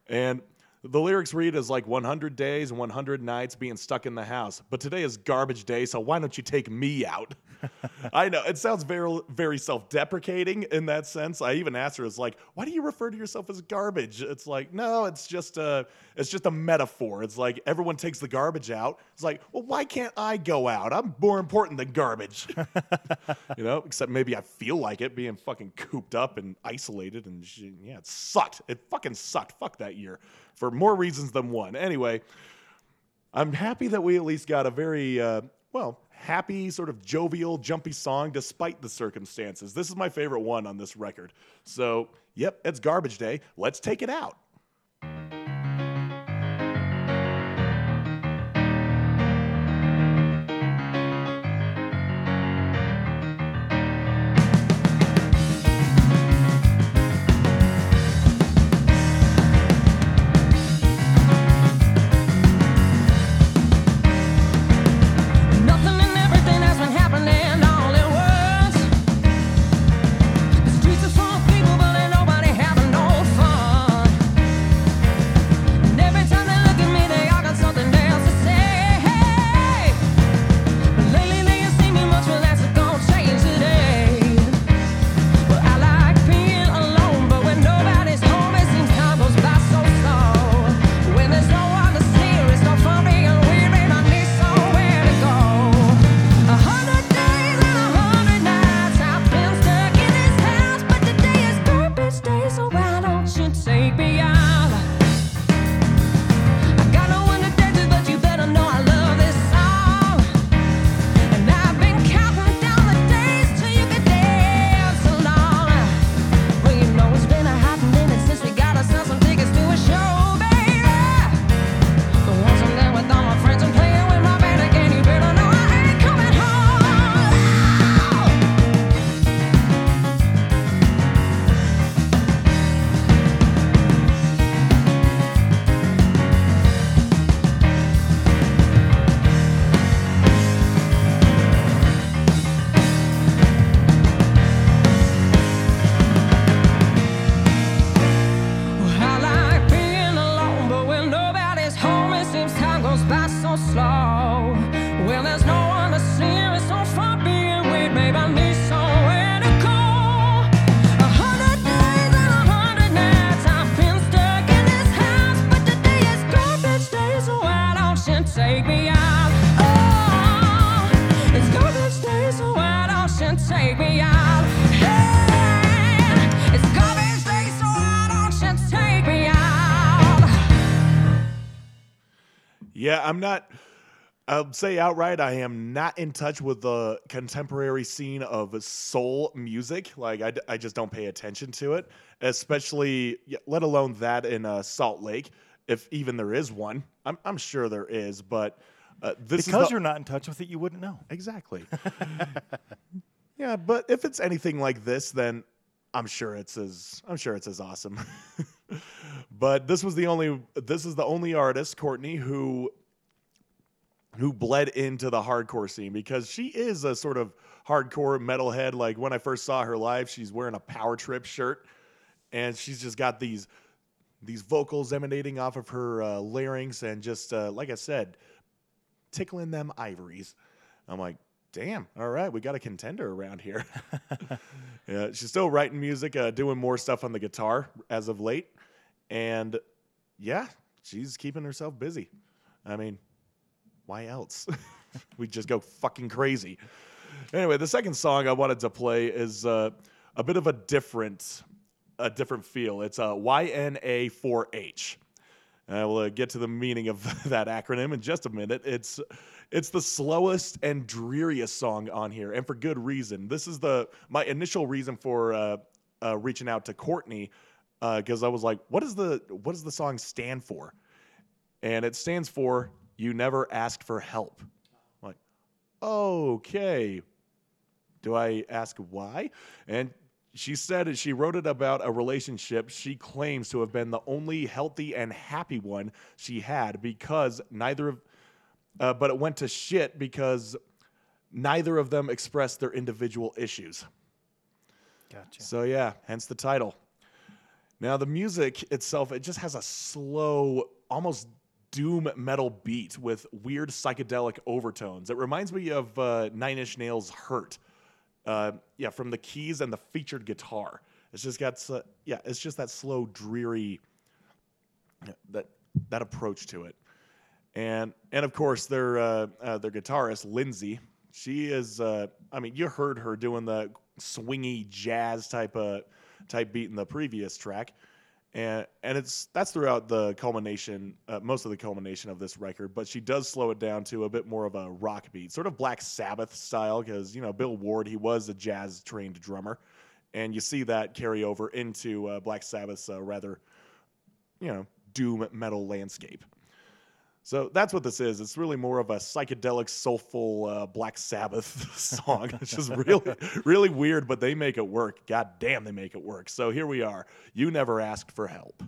And the lyrics read as like 100 days and 100 nights being stuck in the house. But today is garbage day, so why don't you take me out? I know it sounds very very self-deprecating in that sense. I even asked her, "It's like, why do you refer to yourself as garbage?" It's like, no, it's just a it's just a metaphor. It's like everyone takes the garbage out. It's like, well, why can't I go out? I'm more important than garbage. you know, except maybe I feel like it being fucking cooped up and isolated and yeah, it sucked. It fucking sucked. Fuck that year for more reasons than one. Anyway, I'm happy that we at least got a very, uh, well, happy, sort of jovial, jumpy song despite the circumstances. This is my favorite one on this record. So, yep, it's garbage day. Let's take it out. I'm not. I'll say outright, I am not in touch with the contemporary scene of soul music. Like, I, I just don't pay attention to it, especially, let alone that in uh, Salt Lake, if even there is one. I'm, I'm sure there is, but uh, this Because the, you're not in touch with it, you wouldn't know. Exactly. yeah, but if it's anything like this, then I'm sure it's as I'm sure it's as awesome. but this was the only this is the only artist, Courtney, who who bled into the hardcore scene because she is a sort of hardcore metalhead. Like when I first saw her live, she's wearing a Power Trip shirt, and she's just got these these vocals emanating off of her uh, larynx, and just uh, like I said, tickling them ivories. I'm like, damn, all right, we got a contender around here. yeah, she's still writing music, uh, doing more stuff on the guitar as of late. And yeah, she's keeping herself busy. I mean, why else? we just go fucking crazy. Anyway, the second song I wanted to play is uh, a bit of a different, a different feel. It's uh, YNA4H. I will uh, get to the meaning of that acronym in just a minute. It's it's the slowest and dreariest song on here, and for good reason. This is the my initial reason for uh, uh, reaching out to Courtney because I was like, "What does the what does the song stand for?" And it stands for "You Never Asked for Help." I'm like, okay, do I ask why? And she said she wrote it about a relationship she claims to have been the only healthy and happy one she had because neither of, uh, but it went to shit because neither of them expressed their individual issues. Gotcha. So yeah, hence the title. Now the music itself, it just has a slow, almost doom metal beat with weird psychedelic overtones. It reminds me of uh, Nine Inch Nails' "Hurt." Uh, yeah, from the keys and the featured guitar. It's just got, s- yeah, it's just that slow, dreary, that that approach to it. And and of course their uh, uh, their guitarist Lindsay, she is. Uh, I mean, you heard her doing the swingy jazz type of type beat in the previous track, and and it's that's throughout the culmination, uh, most of the culmination of this record. But she does slow it down to a bit more of a rock beat, sort of Black Sabbath style, because you know Bill Ward he was a jazz trained drummer, and you see that carry over into uh, Black Sabbath's uh, rather, you know, doom metal landscape. So that's what this is. It's really more of a psychedelic, soulful uh, Black Sabbath song. It's just really, really weird, but they make it work. God damn, they make it work. So here we are. You never asked for help.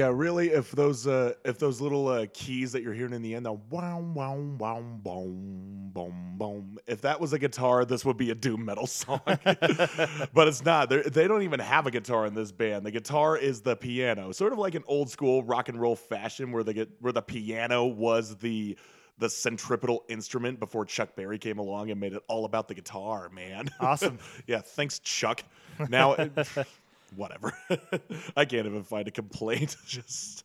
Yeah, really. If those uh, if those little uh, keys that you're hearing in the end, the wow wow wow boom boom boom. If that was a guitar, this would be a doom metal song. but it's not. They're, they don't even have a guitar in this band. The guitar is the piano, sort of like an old school rock and roll fashion, where the where the piano was the the centripetal instrument before Chuck Berry came along and made it all about the guitar. Man, Awesome. yeah, thanks, Chuck. Now, it- whatever. I can't even find a complaint. Just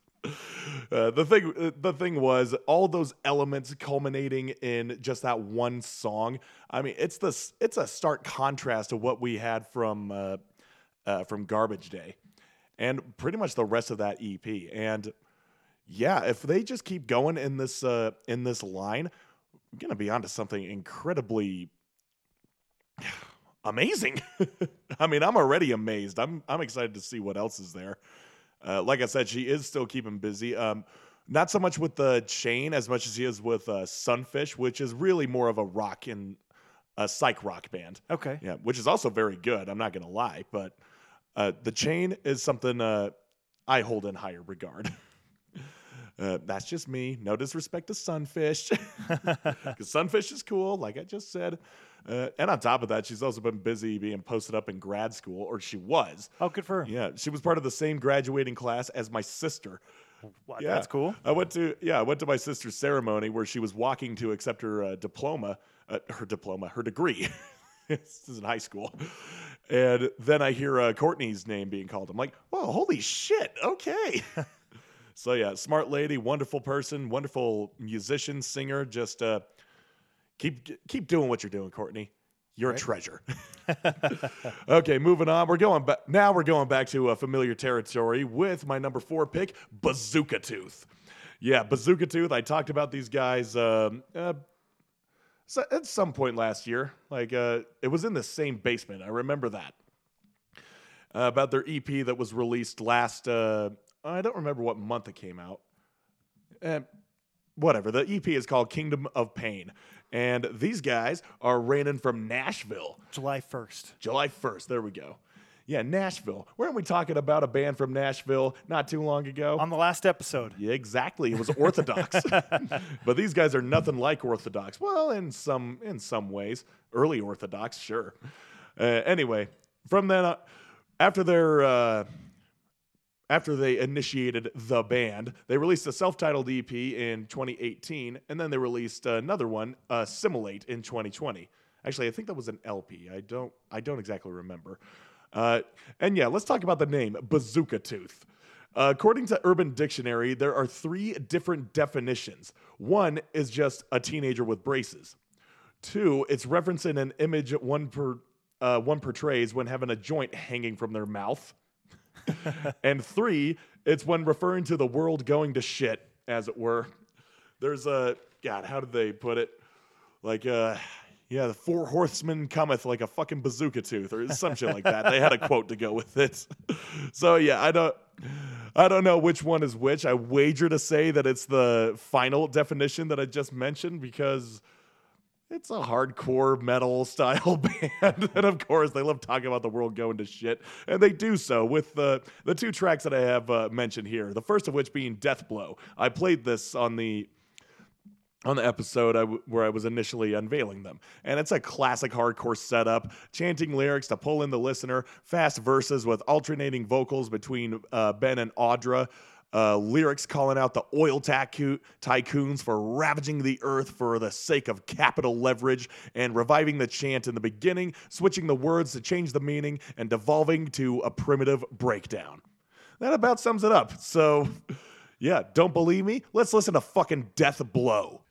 uh, the thing. uh, The thing was all those elements culminating in just that one song. I mean, it's the s- it's a stark contrast to what we had from uh, uh, from Garbage Day, and pretty much the rest of that EP. And yeah, if they just keep going in this uh, in this line, we're gonna be onto something incredibly amazing. I mean, I'm already amazed. I'm I'm excited to see what else is there. Uh, like I said, she is still keeping busy. Um, not so much with the chain as much as she is with uh, Sunfish, which is really more of a rock and a psych rock band. Okay. Yeah, which is also very good. I'm not gonna lie, but uh, the chain is something uh, I hold in higher regard. Uh, that's just me. No disrespect to Sunfish, because Sunfish is cool, like I just said. Uh, and on top of that, she's also been busy being posted up in grad school, or she was. Oh, good for her. Yeah, she was part of the same graduating class as my sister. Yeah. That's cool. I went to yeah, I went to my sister's ceremony where she was walking to accept her uh, diploma, uh, her diploma, her degree. this is in high school, and then I hear uh, Courtney's name being called. I'm like, oh, holy shit! Okay. so yeah, smart lady, wonderful person, wonderful musician, singer. Just uh, keep keep doing what you're doing, Courtney. You're a treasure. okay, moving on. We're going back now. We're going back to a familiar territory with my number four pick, Bazooka Tooth. Yeah, Bazooka Tooth. I talked about these guys um, uh, at some point last year. Like uh, it was in the same basement. I remember that. Uh, about their EP that was released last. Uh, I don't remember what month it came out. Eh, whatever. The EP is called Kingdom of Pain, and these guys are raining from Nashville. July 1st. July 1st. There we go. Yeah, Nashville. Weren't we talking about a band from Nashville not too long ago? On the last episode. Yeah, exactly. It was Orthodox. but these guys are nothing like Orthodox. Well, in some in some ways, early Orthodox, sure. Uh, anyway, from then on, after their uh, after they initiated the band, they released a self-titled EP in 2018, and then they released another one, Simulate, in 2020. Actually, I think that was an LP. I don't I don't exactly remember. Uh, and yeah, let's talk about the name Bazooka Tooth. Uh, according to Urban Dictionary, there are three different definitions. One is just a teenager with braces. Two, it's referencing an image one per uh, one portrays when having a joint hanging from their mouth. and three, it's when referring to the world going to shit, as it were. There's a God, how did they put it? Like, uh, yeah, the four horsemen cometh like a fucking bazooka tooth, or some shit like that. They had a quote to go with it. So yeah, I don't, I don't know which one is which. I wager to say that it's the final definition that I just mentioned because it's a hardcore metal style band, and of course they love talking about the world going to shit, and they do so with the the two tracks that I have uh, mentioned here. The first of which being Death Blow. I played this on the on the episode I w- where I was initially unveiling them. And it's a classic hardcore setup, chanting lyrics to pull in the listener, fast verses with alternating vocals between uh, Ben and Audra. Uh, lyrics calling out the oil tycoon, tycoons for ravaging the earth for the sake of capital leverage and reviving the chant in the beginning, switching the words to change the meaning, and devolving to a primitive breakdown. That about sums it up. So, yeah, don't believe me? Let's listen to fucking Death Blow.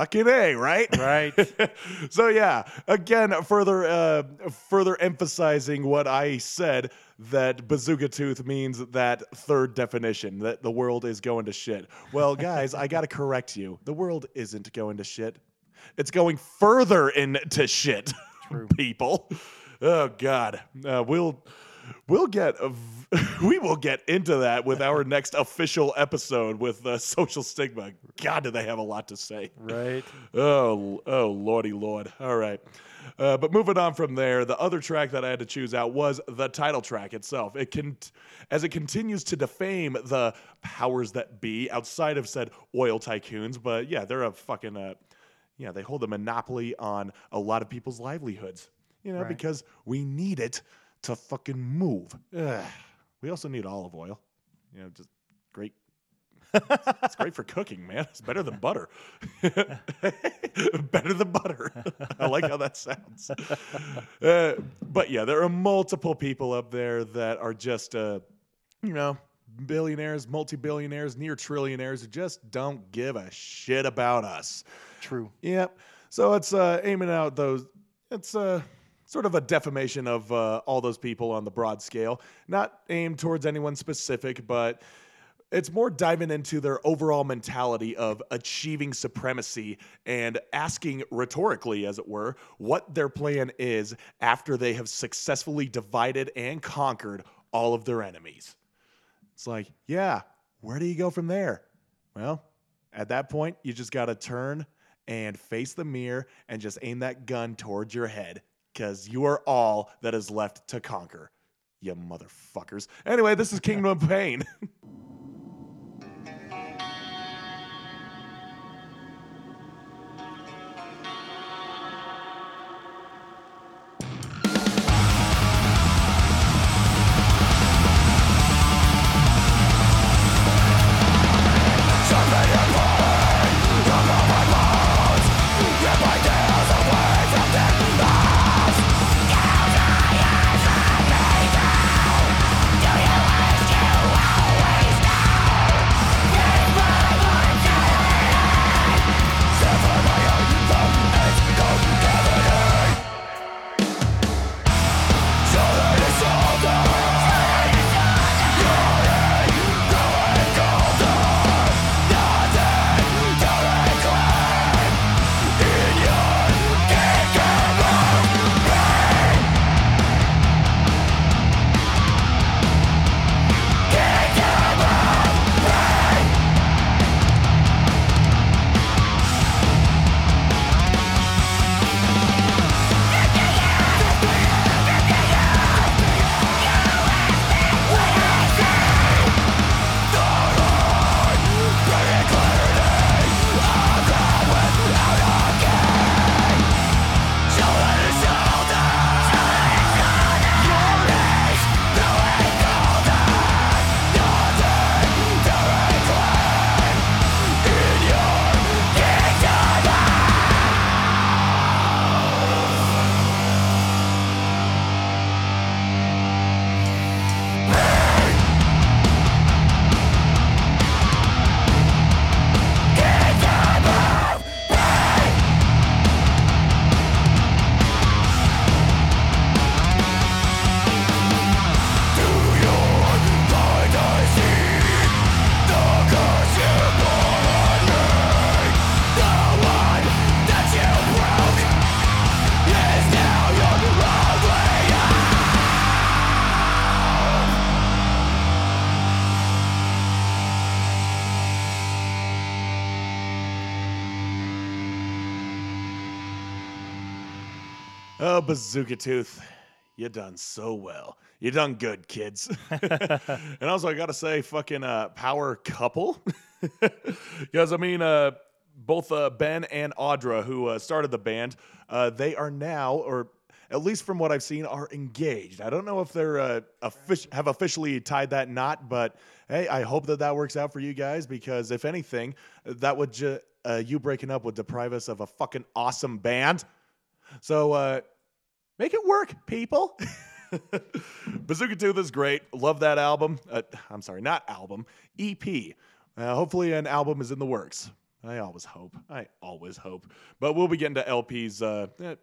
Fucking A, right? Right. so yeah, again, further uh, further emphasizing what I said that bazooka tooth means that third definition that the world is going to shit. Well, guys, I got to correct you. The world isn't going to shit. It's going further into shit. True. People. Oh God. Uh, we'll we'll get a v- we will get into that with our next official episode with uh, social stigma. God, do they have a lot to say? right. Oh, oh, lordy lord. All right. Uh, but moving on from there, the other track that I had to choose out was the title track itself. It can, as it continues to defame the powers that be outside of said oil tycoons. But yeah, they're a fucking, uh, yeah, they hold a monopoly on a lot of people's livelihoods. you know, Right. because we need it to fucking move. Ugh. We also need olive oil. You know, just great. it's great for cooking, man. It's better than butter. better than butter. I like how that sounds. Uh, but yeah, there are multiple people up there that are just, uh, you know, billionaires, multi billionaires, near trillionaires who just don't give a shit about us. True. Yep. So it's uh, aiming out those. It's uh, sort of a defamation of uh, all those people on the broad scale. Not aimed towards anyone specific, but it's more diving into their overall mentality of achieving supremacy and asking rhetorically, as it were, what their plan is after they have successfully divided and conquered all of their enemies. It's like, yeah, where do you go from there? Well, at that point, you just got to turn and face the mirror and just aim that gun towards your head because you are all that is left to conquer. You motherfuckers. Anyway, this is Kingdom of Pain. Bazooka Tooth, you done so well. You done good, kids. and also, I gotta say, fucking uh, power couple, because I mean, uh, both uh, Ben and Audra, who uh, started the band, uh, they are now, or at least from what I've seen, are engaged. I don't know if they're uh, offic- have officially tied that knot, but hey, I hope that that works out for you guys because if anything, that would ju- uh, you breaking up would deprive us of a fucking awesome band. So uh, make it work, people. Bazooka Tooth is great. Love that album. Uh, I'm sorry, not album, EP. Uh, hopefully, an album is in the works. I always hope. I always hope. But we'll be getting to LPs uh, eh,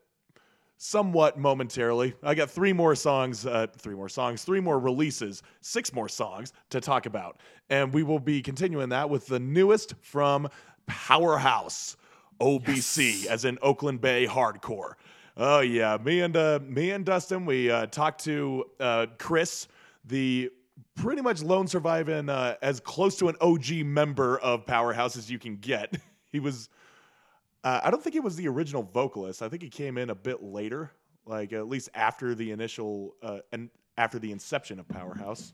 somewhat momentarily. I got three more songs, uh, three more songs, three more releases, six more songs to talk about. And we will be continuing that with the newest from Powerhouse, OBC, as in Oakland Bay Hardcore. Oh yeah, me and uh, me and Dustin, we uh, talked to uh, Chris, the pretty much lone surviving, uh, as close to an OG member of Powerhouse as you can get. he was, uh, I don't think he was the original vocalist. I think he came in a bit later, like at least after the initial uh, and after the inception of Powerhouse.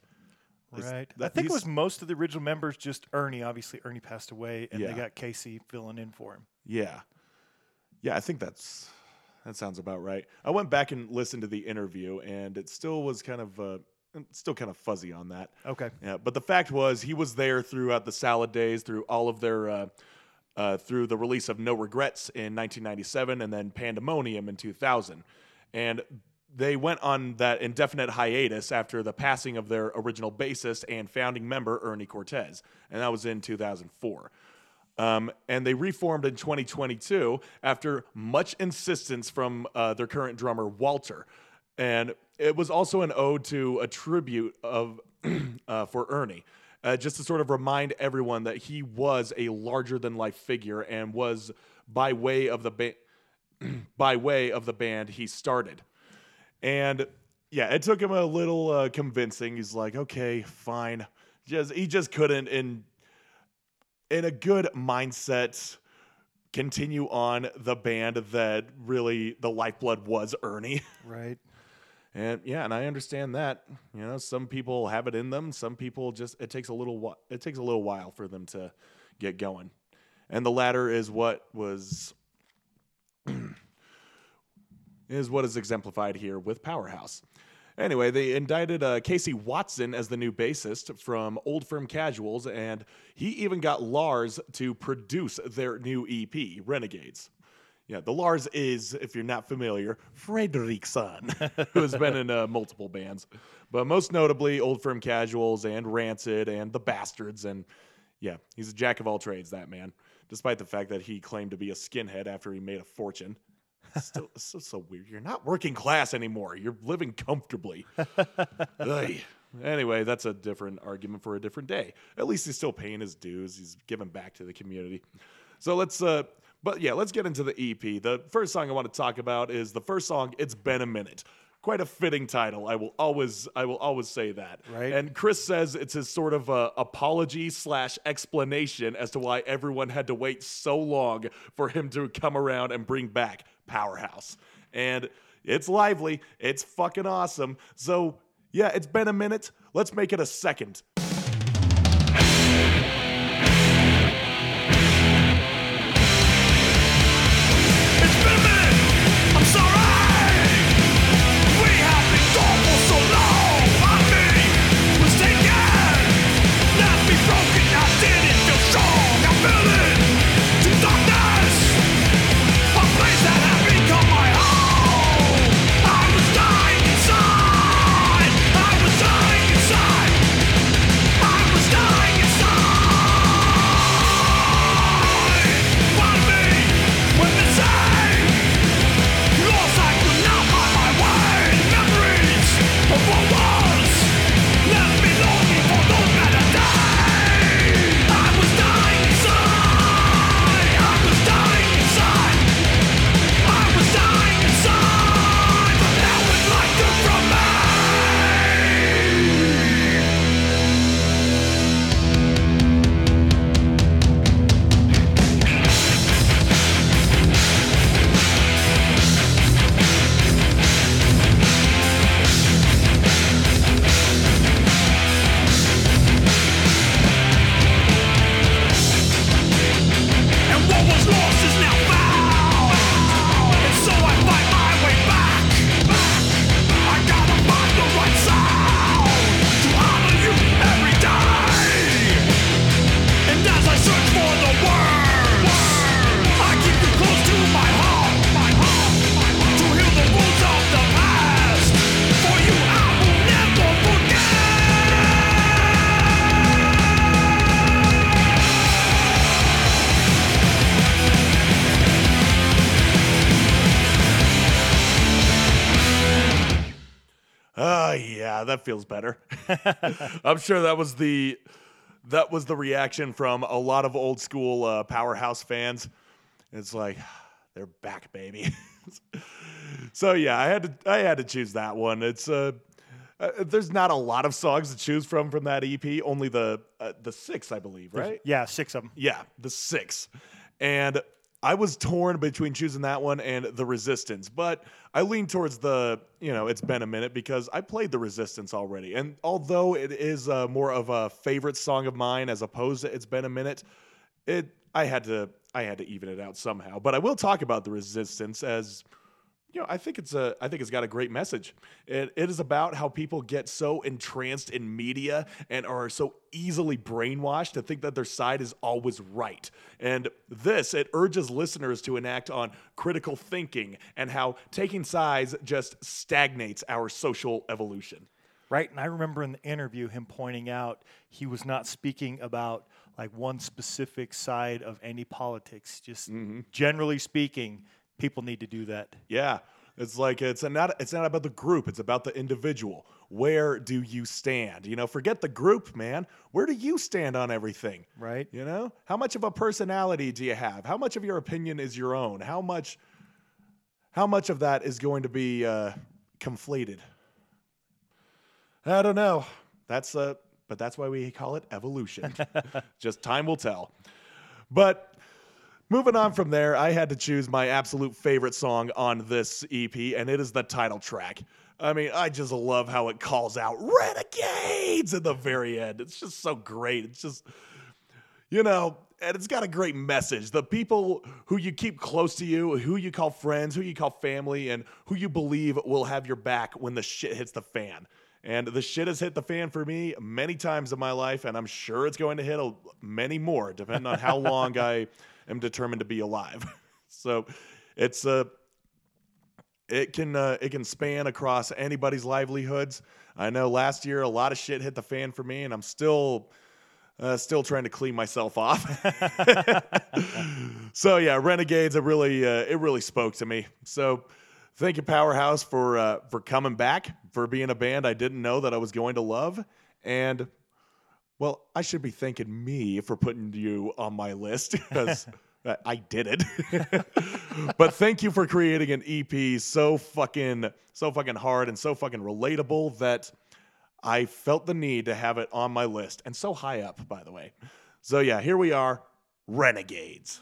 Right. I think it was most of the original members, just Ernie. Obviously, Ernie passed away, and Yeah. they got Casey filling in for him. Yeah, yeah. I think that's that sounds about right. I went back and listened to the interview, and it still was kind of uh, still kind of fuzzy on that. Okay. Yeah, but the fact was he was there throughout the Salad Days, through all of their, uh, uh, through the release of No Regrets in 1997, and then Pandemonium in 2000, and they went on that indefinite hiatus after the passing of their original bassist and founding member Ernie Cortez, and that was in 2004. Um, and they reformed in 2022 after much insistence from uh, their current drummer Walter, and it was also an ode to a tribute of uh, for Ernie, uh, just to sort of remind everyone that he was a larger than life figure and was by way of the ba- by way of the band he started. And yeah, it took him a little uh, convincing. He's like, okay, fine. Just he just couldn't in in a good mindset continue on the band that really the lifeblood was Ernie. Right. And yeah, and I understand that. You know, some people have it in them. Some people just it takes a little whi- it takes a little while for them to get going. And the latter is what was is what is exemplified here with Powerhouse. Anyway, they indicted uh, Casey Watson as the new bassist from Old Firm Casuals, and he even got Lars to produce their new EP, Renegades. Yeah, the Lars is, if you're not familiar, Frederiksen, who has been in uh, multiple bands, but most notably Old Firm Casuals and Rancid and The Bastards. And yeah, he's a jack of all trades, that man, despite the fact that he claimed to be a skinhead after he made a fortune. Still, so, so weird. You're not working class anymore. You're living comfortably. Anyway, that's a different argument for a different day. At least he's still paying his dues. He's giving back to the community. So let's, uh, but yeah, let's get into the EP. The first song I want to talk about is the first song. It's been a minute. Quite a fitting title. I will always, I will always say that. Right. And Chris says it's his sort of uh, apology slash explanation as to why everyone had to wait so long for him to come around and bring back Powerhouse. And it's lively. It's fucking awesome. So yeah, it's been a minute. Let's make it a second. Feels better. I'm sure that was the that was the reaction from a lot of old school uh, powerhouse fans. It's like they're back, baby. so yeah, I had to I had to choose that one. It's uh, uh there's not a lot of songs to choose from from that EP. Only the uh, the six, I believe, right? Yeah, six of them. Yeah, the six. And I was torn between choosing that one and the Resistance, but I lean towards the, you know, it's been a minute because I played the Resistance already. And although it is uh, more of a favorite song of mine as opposed to it's been a minute, it I had to I had to even it out somehow. But I will talk about the Resistance as you know, I think it's a, I think it's got a great message. It, it is about how people get so entranced in media and are so easily brainwashed to think that their side is always right. And this, it urges listeners to enact on critical thinking and how taking sides just stagnates our social evolution. Right. And I remember in the interview him pointing out he was not speaking about like one specific side of any politics. Just mm-hmm. generally speaking, people need to do that. Yeah. It's like it's not it's not about the group, it's about the individual. Where do you stand? You know, forget the group, man. Where do you stand on everything? Right. You know? How much of a personality do you have? How much of your opinion is your own? How much how much of that is going to be uh conflated? I don't know. That's uh but that's why we call it evolution. Just time will tell. But moving on from there, I had to choose my absolute favorite song on this EP, and it is the title track. I mean, I just love how it calls out Renegades at the very end. It's just so great. It's just, you know, and it's got a great message. The people who you keep close to you, who you call friends, who you call family, and who you believe will have your back when the shit hits the fan. And the shit has hit the fan for me many times in my life, and I'm sure it's going to hit a, many more, depending on how long I am determined to be alive. so it's a it can uh, it can span across anybody's livelihoods. I know last year a lot of shit hit the fan for me, and I'm still uh, still trying to clean myself off. so yeah, Renegades. It really uh, it really spoke to me. So thank you, Powerhouse, for uh, for coming back, for being a band I didn't know that I was going to love, and well, I should be thanking me for putting you on my list because I did it. but thank you for creating an EP so fucking so fucking hard and so fucking relatable that I felt the need to have it on my list and so high up, by the way. So yeah, here we are, Renegades.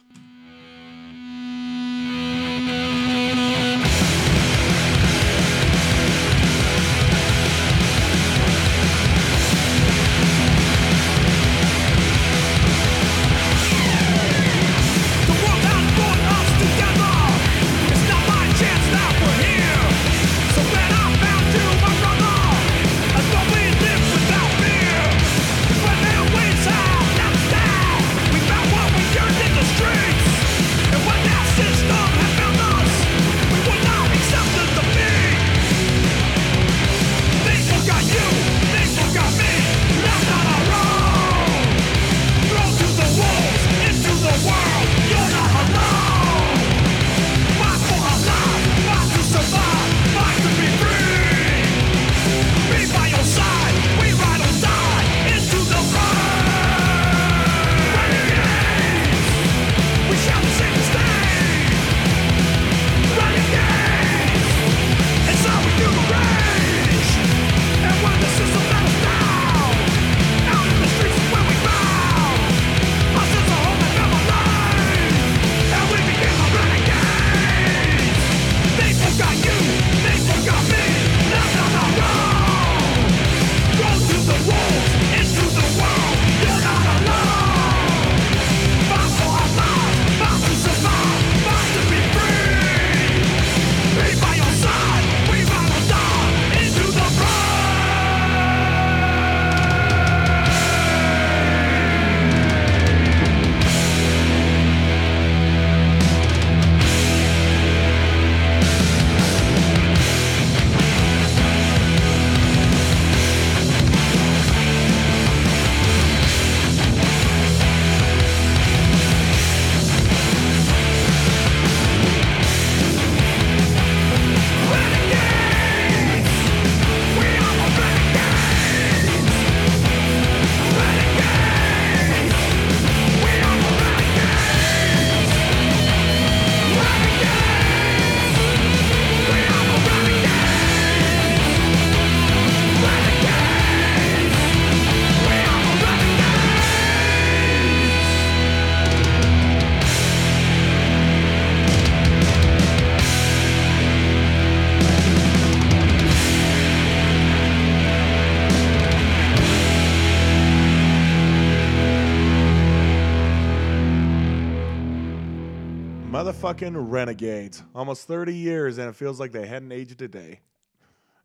Motherfucking Renegades. Almost 30 years, and it feels like they hadn't aged a day.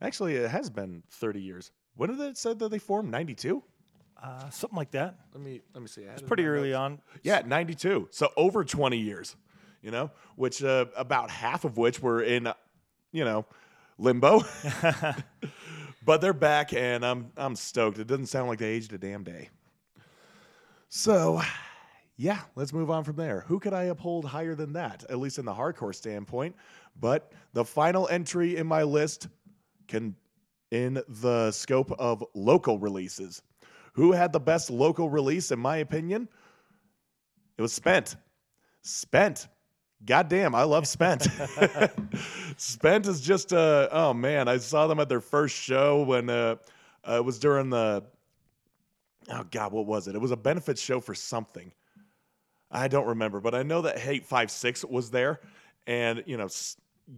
Actually, it has been 30 years. When did it say that they formed? 92? Uh, something like that. Let me let me see. It's Pretty early on. Yeah, 92. So over 20 years, you know, which uh, about half of which were in, uh, you know, limbo. but they're back, and I'm I'm stoked. It doesn't sound like they aged a damn day. So, yeah, let's move on from there. Who could I uphold higher than that, at least in the hardcore standpoint? But the final entry in my list can, in the scope of local releases, who had the best local release, in my opinion? It was Spent. Spent. Goddamn, I love Spent. Spent is just uh oh man, I saw them at their first show when uh, uh it was during the oh god, what was it? It was a benefit show for something. I don't remember, but I know that Hate5six was there, and you know,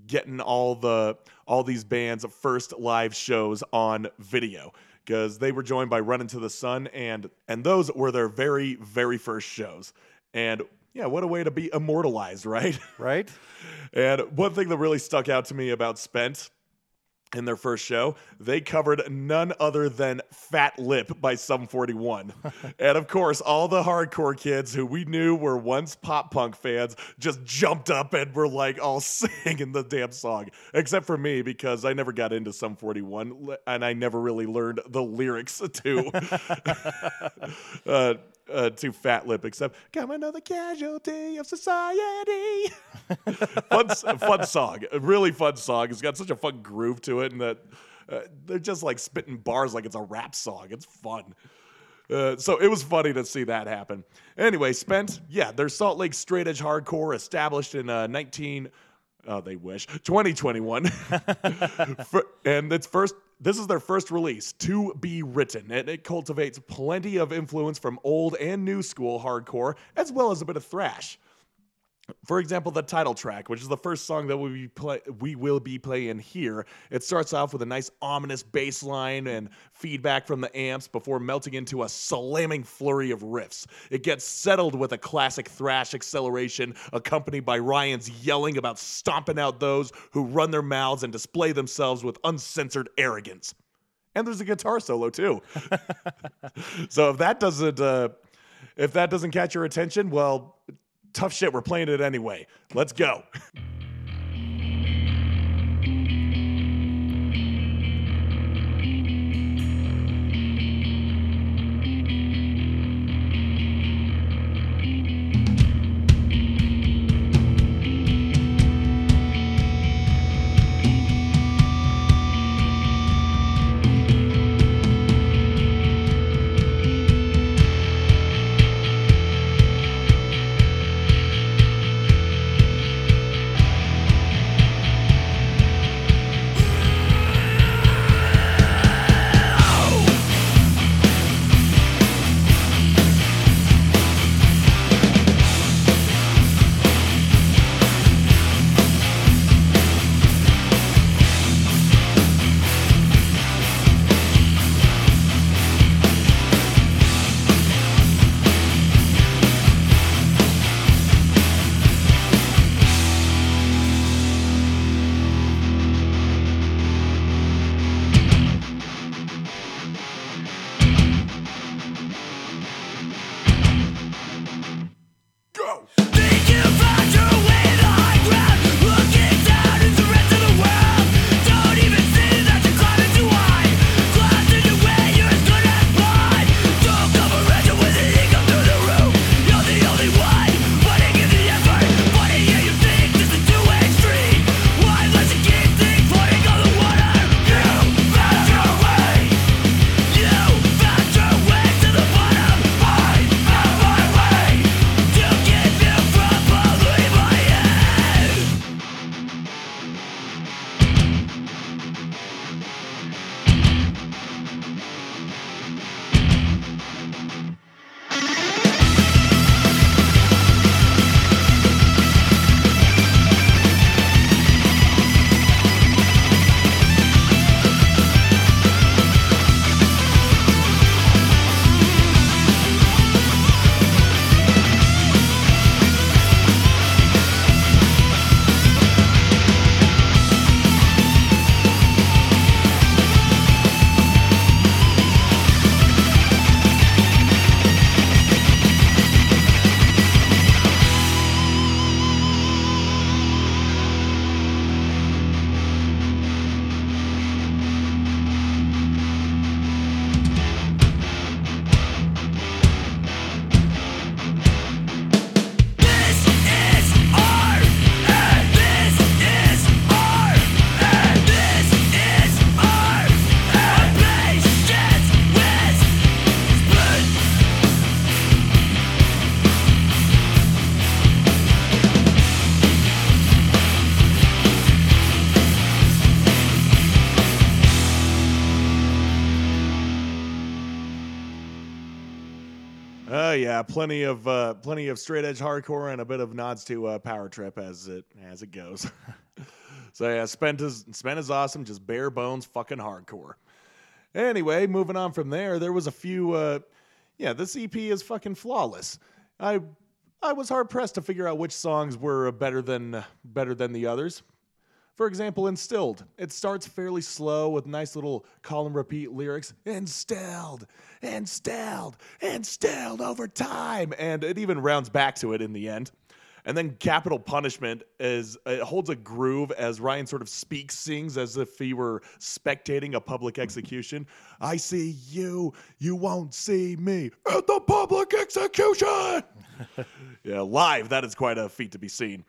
getting all the all these bands' first live shows on video because they were joined by Run Into the Sun, and and those were their very very first shows, and yeah, what a way to be immortalized, right? Right? And one thing that really stuck out to me about Spent in their first show, they covered none other than Fat Lip by Sum 41. and of course, all the hardcore kids who we knew were once pop punk fans just jumped up and were like all singing the damn song. Except for me, because I never got into Sum 41 and I never really learned the lyrics to. uh, uh, to Fat Lip, except "Come another casualty of society." fun, fun song, a really fun song. It's got such a fun groove to it, and that uh, they're just like spitting bars like it's a rap song. It's fun. Uh, so it was funny to see that happen. Anyway, Spent, yeah, they're Salt Lake straight edge hardcore, established in uh, 19. Oh, they wish 2021, For- and it's first. This is their first release, To Be Written, and it cultivates plenty of influence from old and new school hardcore, as well as a bit of thrash. For example, the title track, which is the first song that we play, we will be playing here, it starts off with a nice ominous bass line and feedback from the amps before melting into a slamming flurry of riffs. It gets settled with a classic thrash acceleration, accompanied by Ryan's yelling about stomping out those who run their mouths and display themselves with uncensored arrogance. And there's a guitar solo too. so if that doesn't uh, if that doesn't catch your attention, well, tough shit. We're playing it anyway. Let's go. Plenty of uh, plenty of straight edge hardcore and a bit of nods to uh, Power Trip as it as it goes. so yeah, Spent is Spent is awesome, just bare bones fucking hardcore. Anyway, moving on from there, there was a few. Uh, yeah, this EP is fucking flawless. I I was hard pressed to figure out which songs were better than better than the others. For example, Instilled. It starts fairly slow with nice little and repeat lyrics. Instilled, instilled, instilled over time. And it even rounds back to it in the end. And then Capital Punishment is it holds a groove as Ryan sort of speaks, sings as if he were spectating a public execution. I see you, you won't see me at the public execution. yeah, live, that is quite a feat to be seen.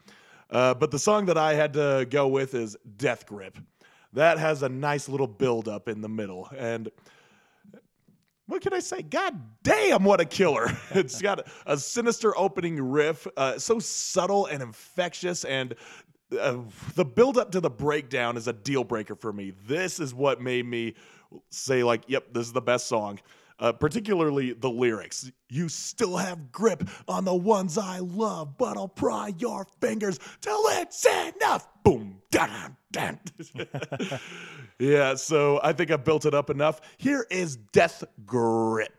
Uh, but the song that I had to go with is Death Grip. That has a nice little build up in the middle. And what can I say? God damn, what a killer. it's got a sinister opening riff, uh, so subtle and infectious. And uh, the build up to the breakdown is a deal breaker for me. This is what made me say, like, yep, this is the best song. Uh, particularly the lyrics. You still have grip on the ones I love, but I'll pry your fingers till it's enough. Boom. Yeah, so I think I've built it up enough. Here is Death Grip.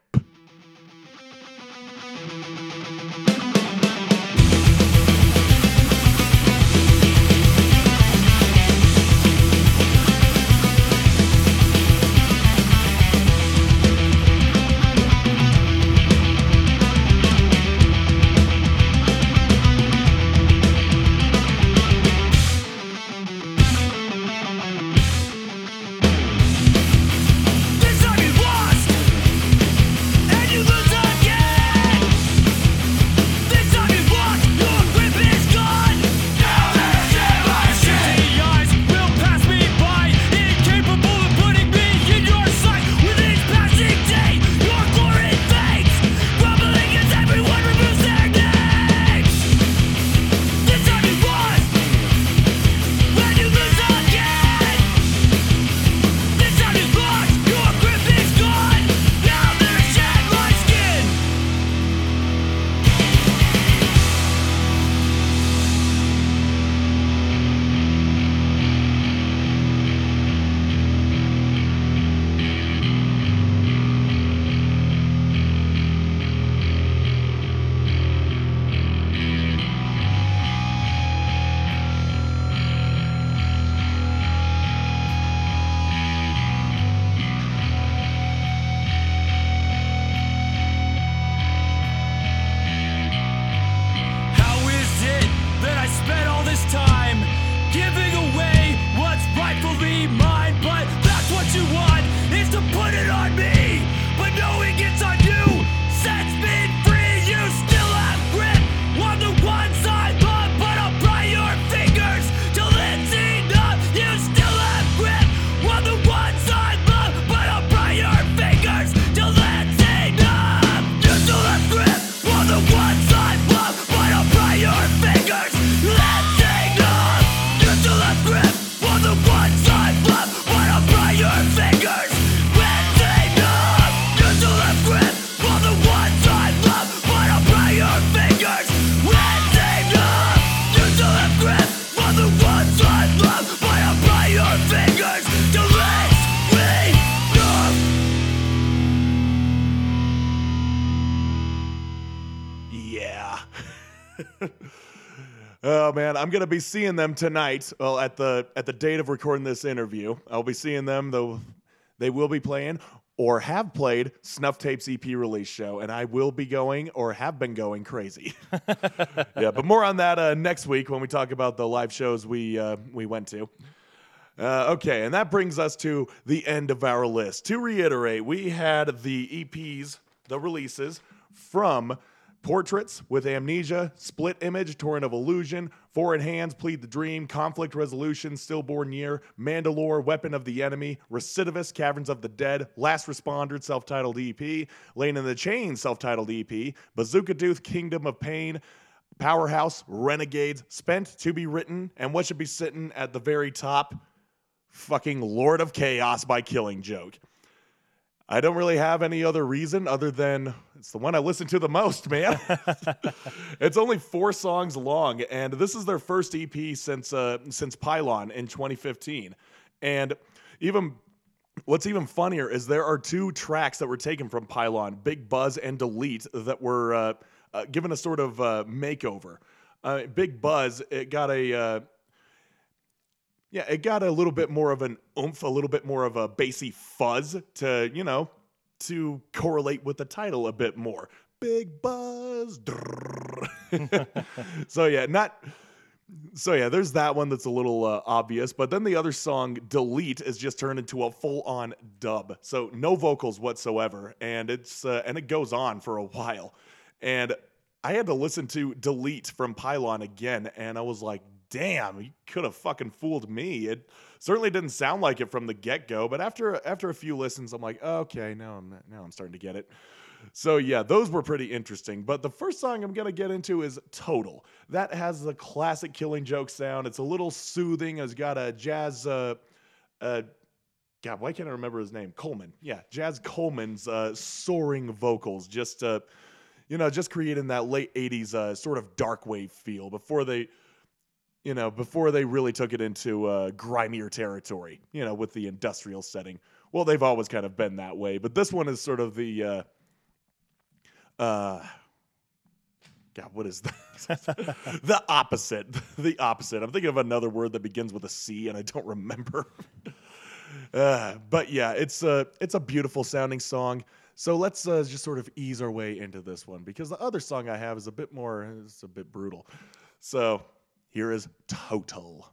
I'm gonna be seeing them tonight. Well, at the at the date of recording this interview, I'll be seeing them. Though they will be playing or have played Snuff Tapes EP release show, and I will be going or have been going crazy. yeah, but more on that uh, next week when we talk about the live shows we uh, we went to. Uh, okay, and that brings us to the end of our list. To reiterate, we had the EPs, the releases from Portraits with Amnesia, Split Image, Torrent of Illusion, Foreign Hands, Plead the Dream, Conflict Resolution, Stillborn Year, Mandalore, Weapon of the Enemy, Recidivist, Caverns of the Dead, Last Responder, self titled EP, Lane in the Chain, self titled EP, Bazooka Tooth, Kingdom of Pain, Powerhouse, Renegades, Spent to be written, and what should be sitting at the very top? Fucking Lord of Chaos by Killing Joke. I don't really have any other reason other than it's the one I listen to the most, man. it's only four songs long, and this is their first EP since uh, since Pylon in 2015. And even what's even funnier is there are two tracks that were taken from Pylon, Big Buzz and Delete, that were uh, uh, given a sort of uh, makeover. Uh, Big Buzz, it got a uh, yeah, it got a little bit more of an oomph, a little bit more of a bassy fuzz to, you know, to correlate with the title a bit more. Big buzz. so yeah, not so yeah, there's that one that's a little uh, obvious, but then the other song "Delete" is just turned into a full-on dub, so no vocals whatsoever, and it's uh, and it goes on for a while, and I had to listen to "Delete" from Pylon again, and I was like, "Damn, you could have fucking fooled me." It certainly didn't sound like it from the get-go, but after after a few listens, I'm like, "Okay, now I'm now I'm starting to get it." So yeah, those were pretty interesting. But the first song I'm gonna get into is Total. That has the classic Killing Joke sound. It's a little soothing. It's got a jazz. Uh, uh, God, why can't I remember his name? Coleman. Yeah, Jaz Coleman's uh, soaring vocals. Just uh, you know, just creating that late '80s uh, sort of dark wave feel before they. You know, before they really took it into uh, grimier territory, you know, with the industrial setting. Well, they've always kind of been that way, but this one is sort of the uh, uh God, what is that? the opposite. The opposite. I'm thinking of another word that begins with a C and I don't remember. uh, but yeah, it's a it's a beautiful sounding song. So let's uh, just sort of ease our way into this one because the other song I have is a bit more it's a bit brutal. So here is Total.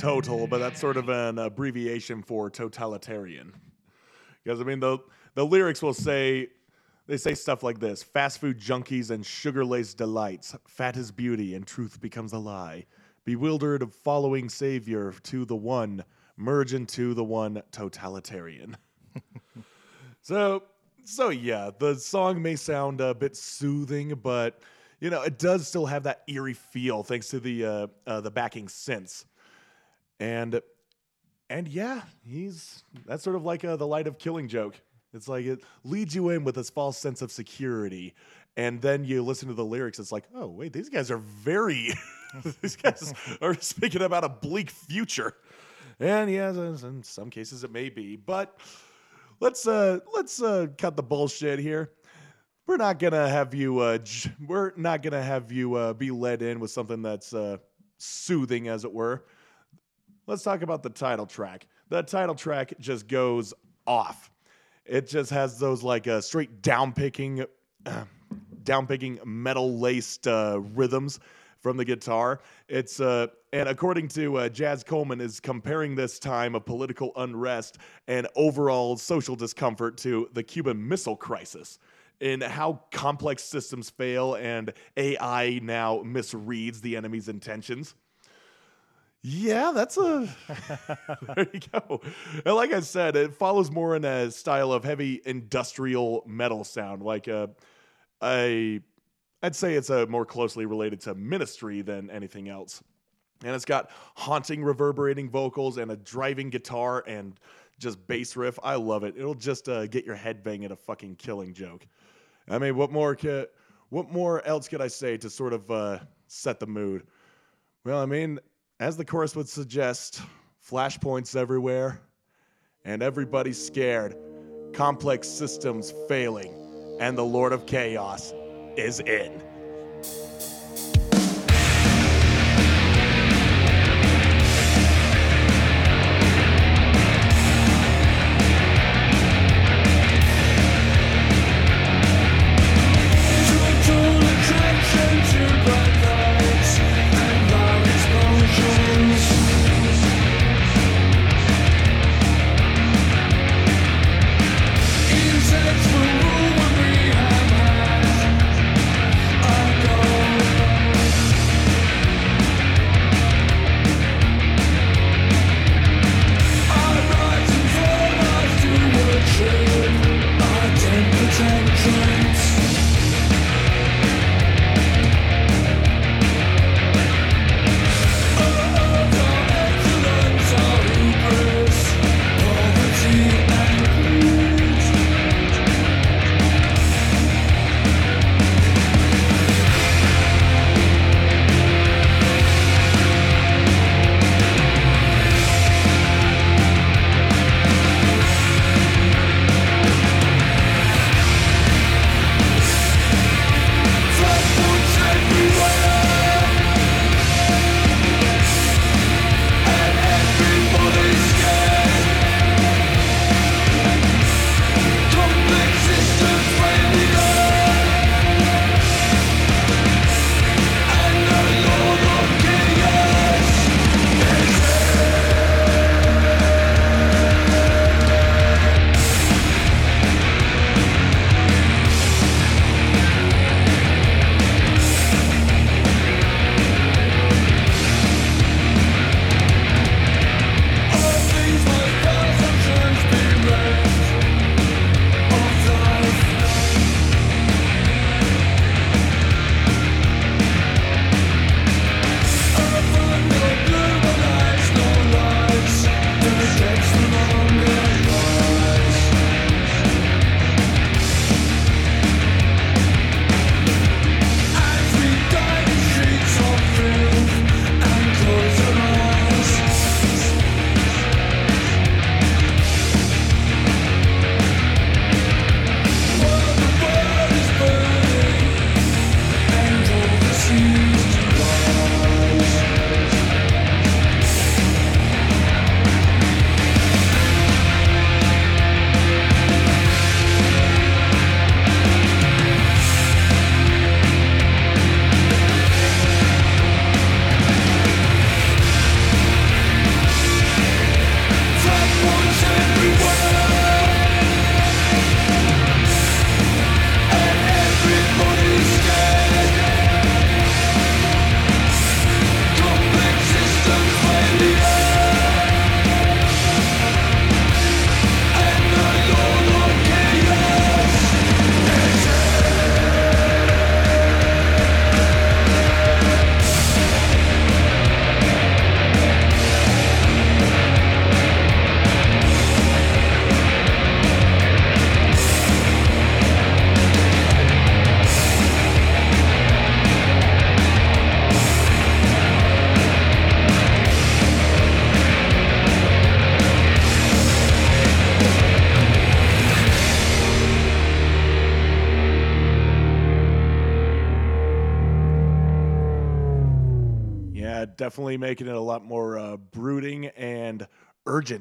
Total, but that's sort of an abbreviation for totalitarian. Because I mean, the the lyrics will say they say stuff like this: "Fast food junkies and sugar-laced delights, fat is beauty and truth becomes a lie. Bewildered of following savior to the one, merge into the one totalitarian." So, so yeah, the song may sound a bit soothing, but you know, it does still have that eerie feel thanks to the uh, uh, the backing synths, and and yeah, he's that's sort of like uh, the light of killing joke. It's like it leads you in with this false sense of security, and then you listen to the lyrics. It's like, oh wait, these guys are very, these guys are speaking about a bleak future, and yeah, in some cases it may be, but let's uh let's uh cut the bullshit here. We're not gonna have you uh j- we're not gonna have you uh be led in with something that's uh soothing as it were. Let's talk about the title track. The title track just goes off. It just has those like uh straight down picking down picking metal laced uh, rhythms from the guitar. It's uh, and according to uh, Jaz Coleman, is comparing this time of political unrest and overall social discomfort to the Cuban Missile Crisis. In how complex systems fail and AI now misreads the enemy's intentions. Yeah, that's a. there you go. And like I said, it follows more in a style of heavy industrial metal sound, like a, a I'd say it's a more closely related to Ministry than anything else. And it's got haunting, reverberating vocals and a driving guitar and just bass riff. I love it. It'll just uh, get your head banging a fucking killing joke. I mean, what more? could, what more else could I say to sort of uh, set the mood? Well, I mean, as the chorus would suggest, flashpoints everywhere, and everybody's scared. Complex systems failing, and the Lord of Chaos is in.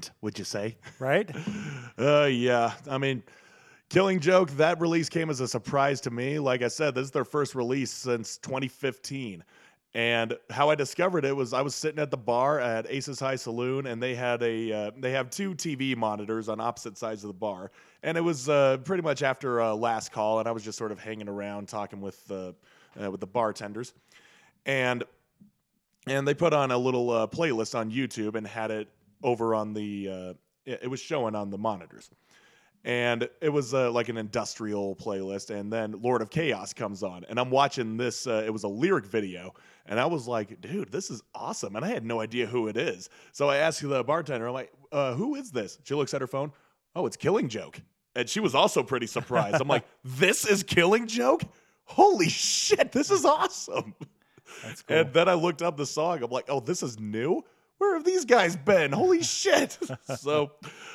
Urgent, would you say? right? Uh, yeah. I mean, Killing Joke, that release came as a surprise to me. Like I said, this is their first release since 2015. And how I discovered it was I was sitting at the bar at Aces High Saloon, and they had a uh, they have two TV monitors on opposite sides of the bar, and it was uh, pretty much after uh, last call, and I was just sort of hanging around talking with the uh, with the bartenders, and and they put on a little uh, playlist on YouTube and had it over on the uh, it, was showing on the monitors and it was uh, like an industrial playlist and then lord of chaos comes on and i'm watching this uh, it was a lyric video and i was like dude this is awesome and i had no idea who it is so i asked the bartender i'm like uh, who is this she looks at her phone oh it's killing joke and she was also pretty surprised i'm like this is killing joke holy shit this is awesome That's cool. and then I looked up the song. I'm like, oh, this is new? Where have these guys been? Holy shit. so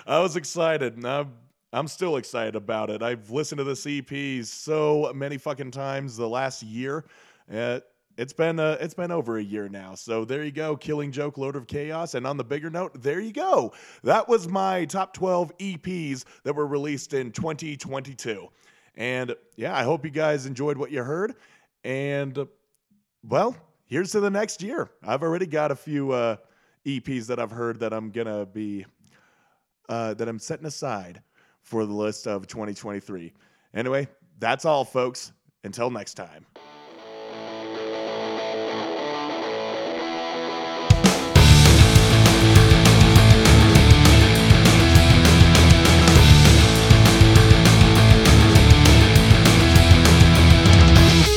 I was excited. And I'm, I'm still excited about it. I've listened to this EP so many fucking times the last year. Uh, it's been uh, it's been over a year now. So there you go, Killing Joke, Lord of Chaos. And on the bigger note, there you go. That was my top 12 EPs that were released in 2022. And yeah, I hope you guys enjoyed what you heard. And uh, well, here's to the next year. I've already got a few uh, EPs that I've heard that I'm gonna be uh, that I'm setting aside for the list of 2023. Anyway, that's all, folks. Until next time.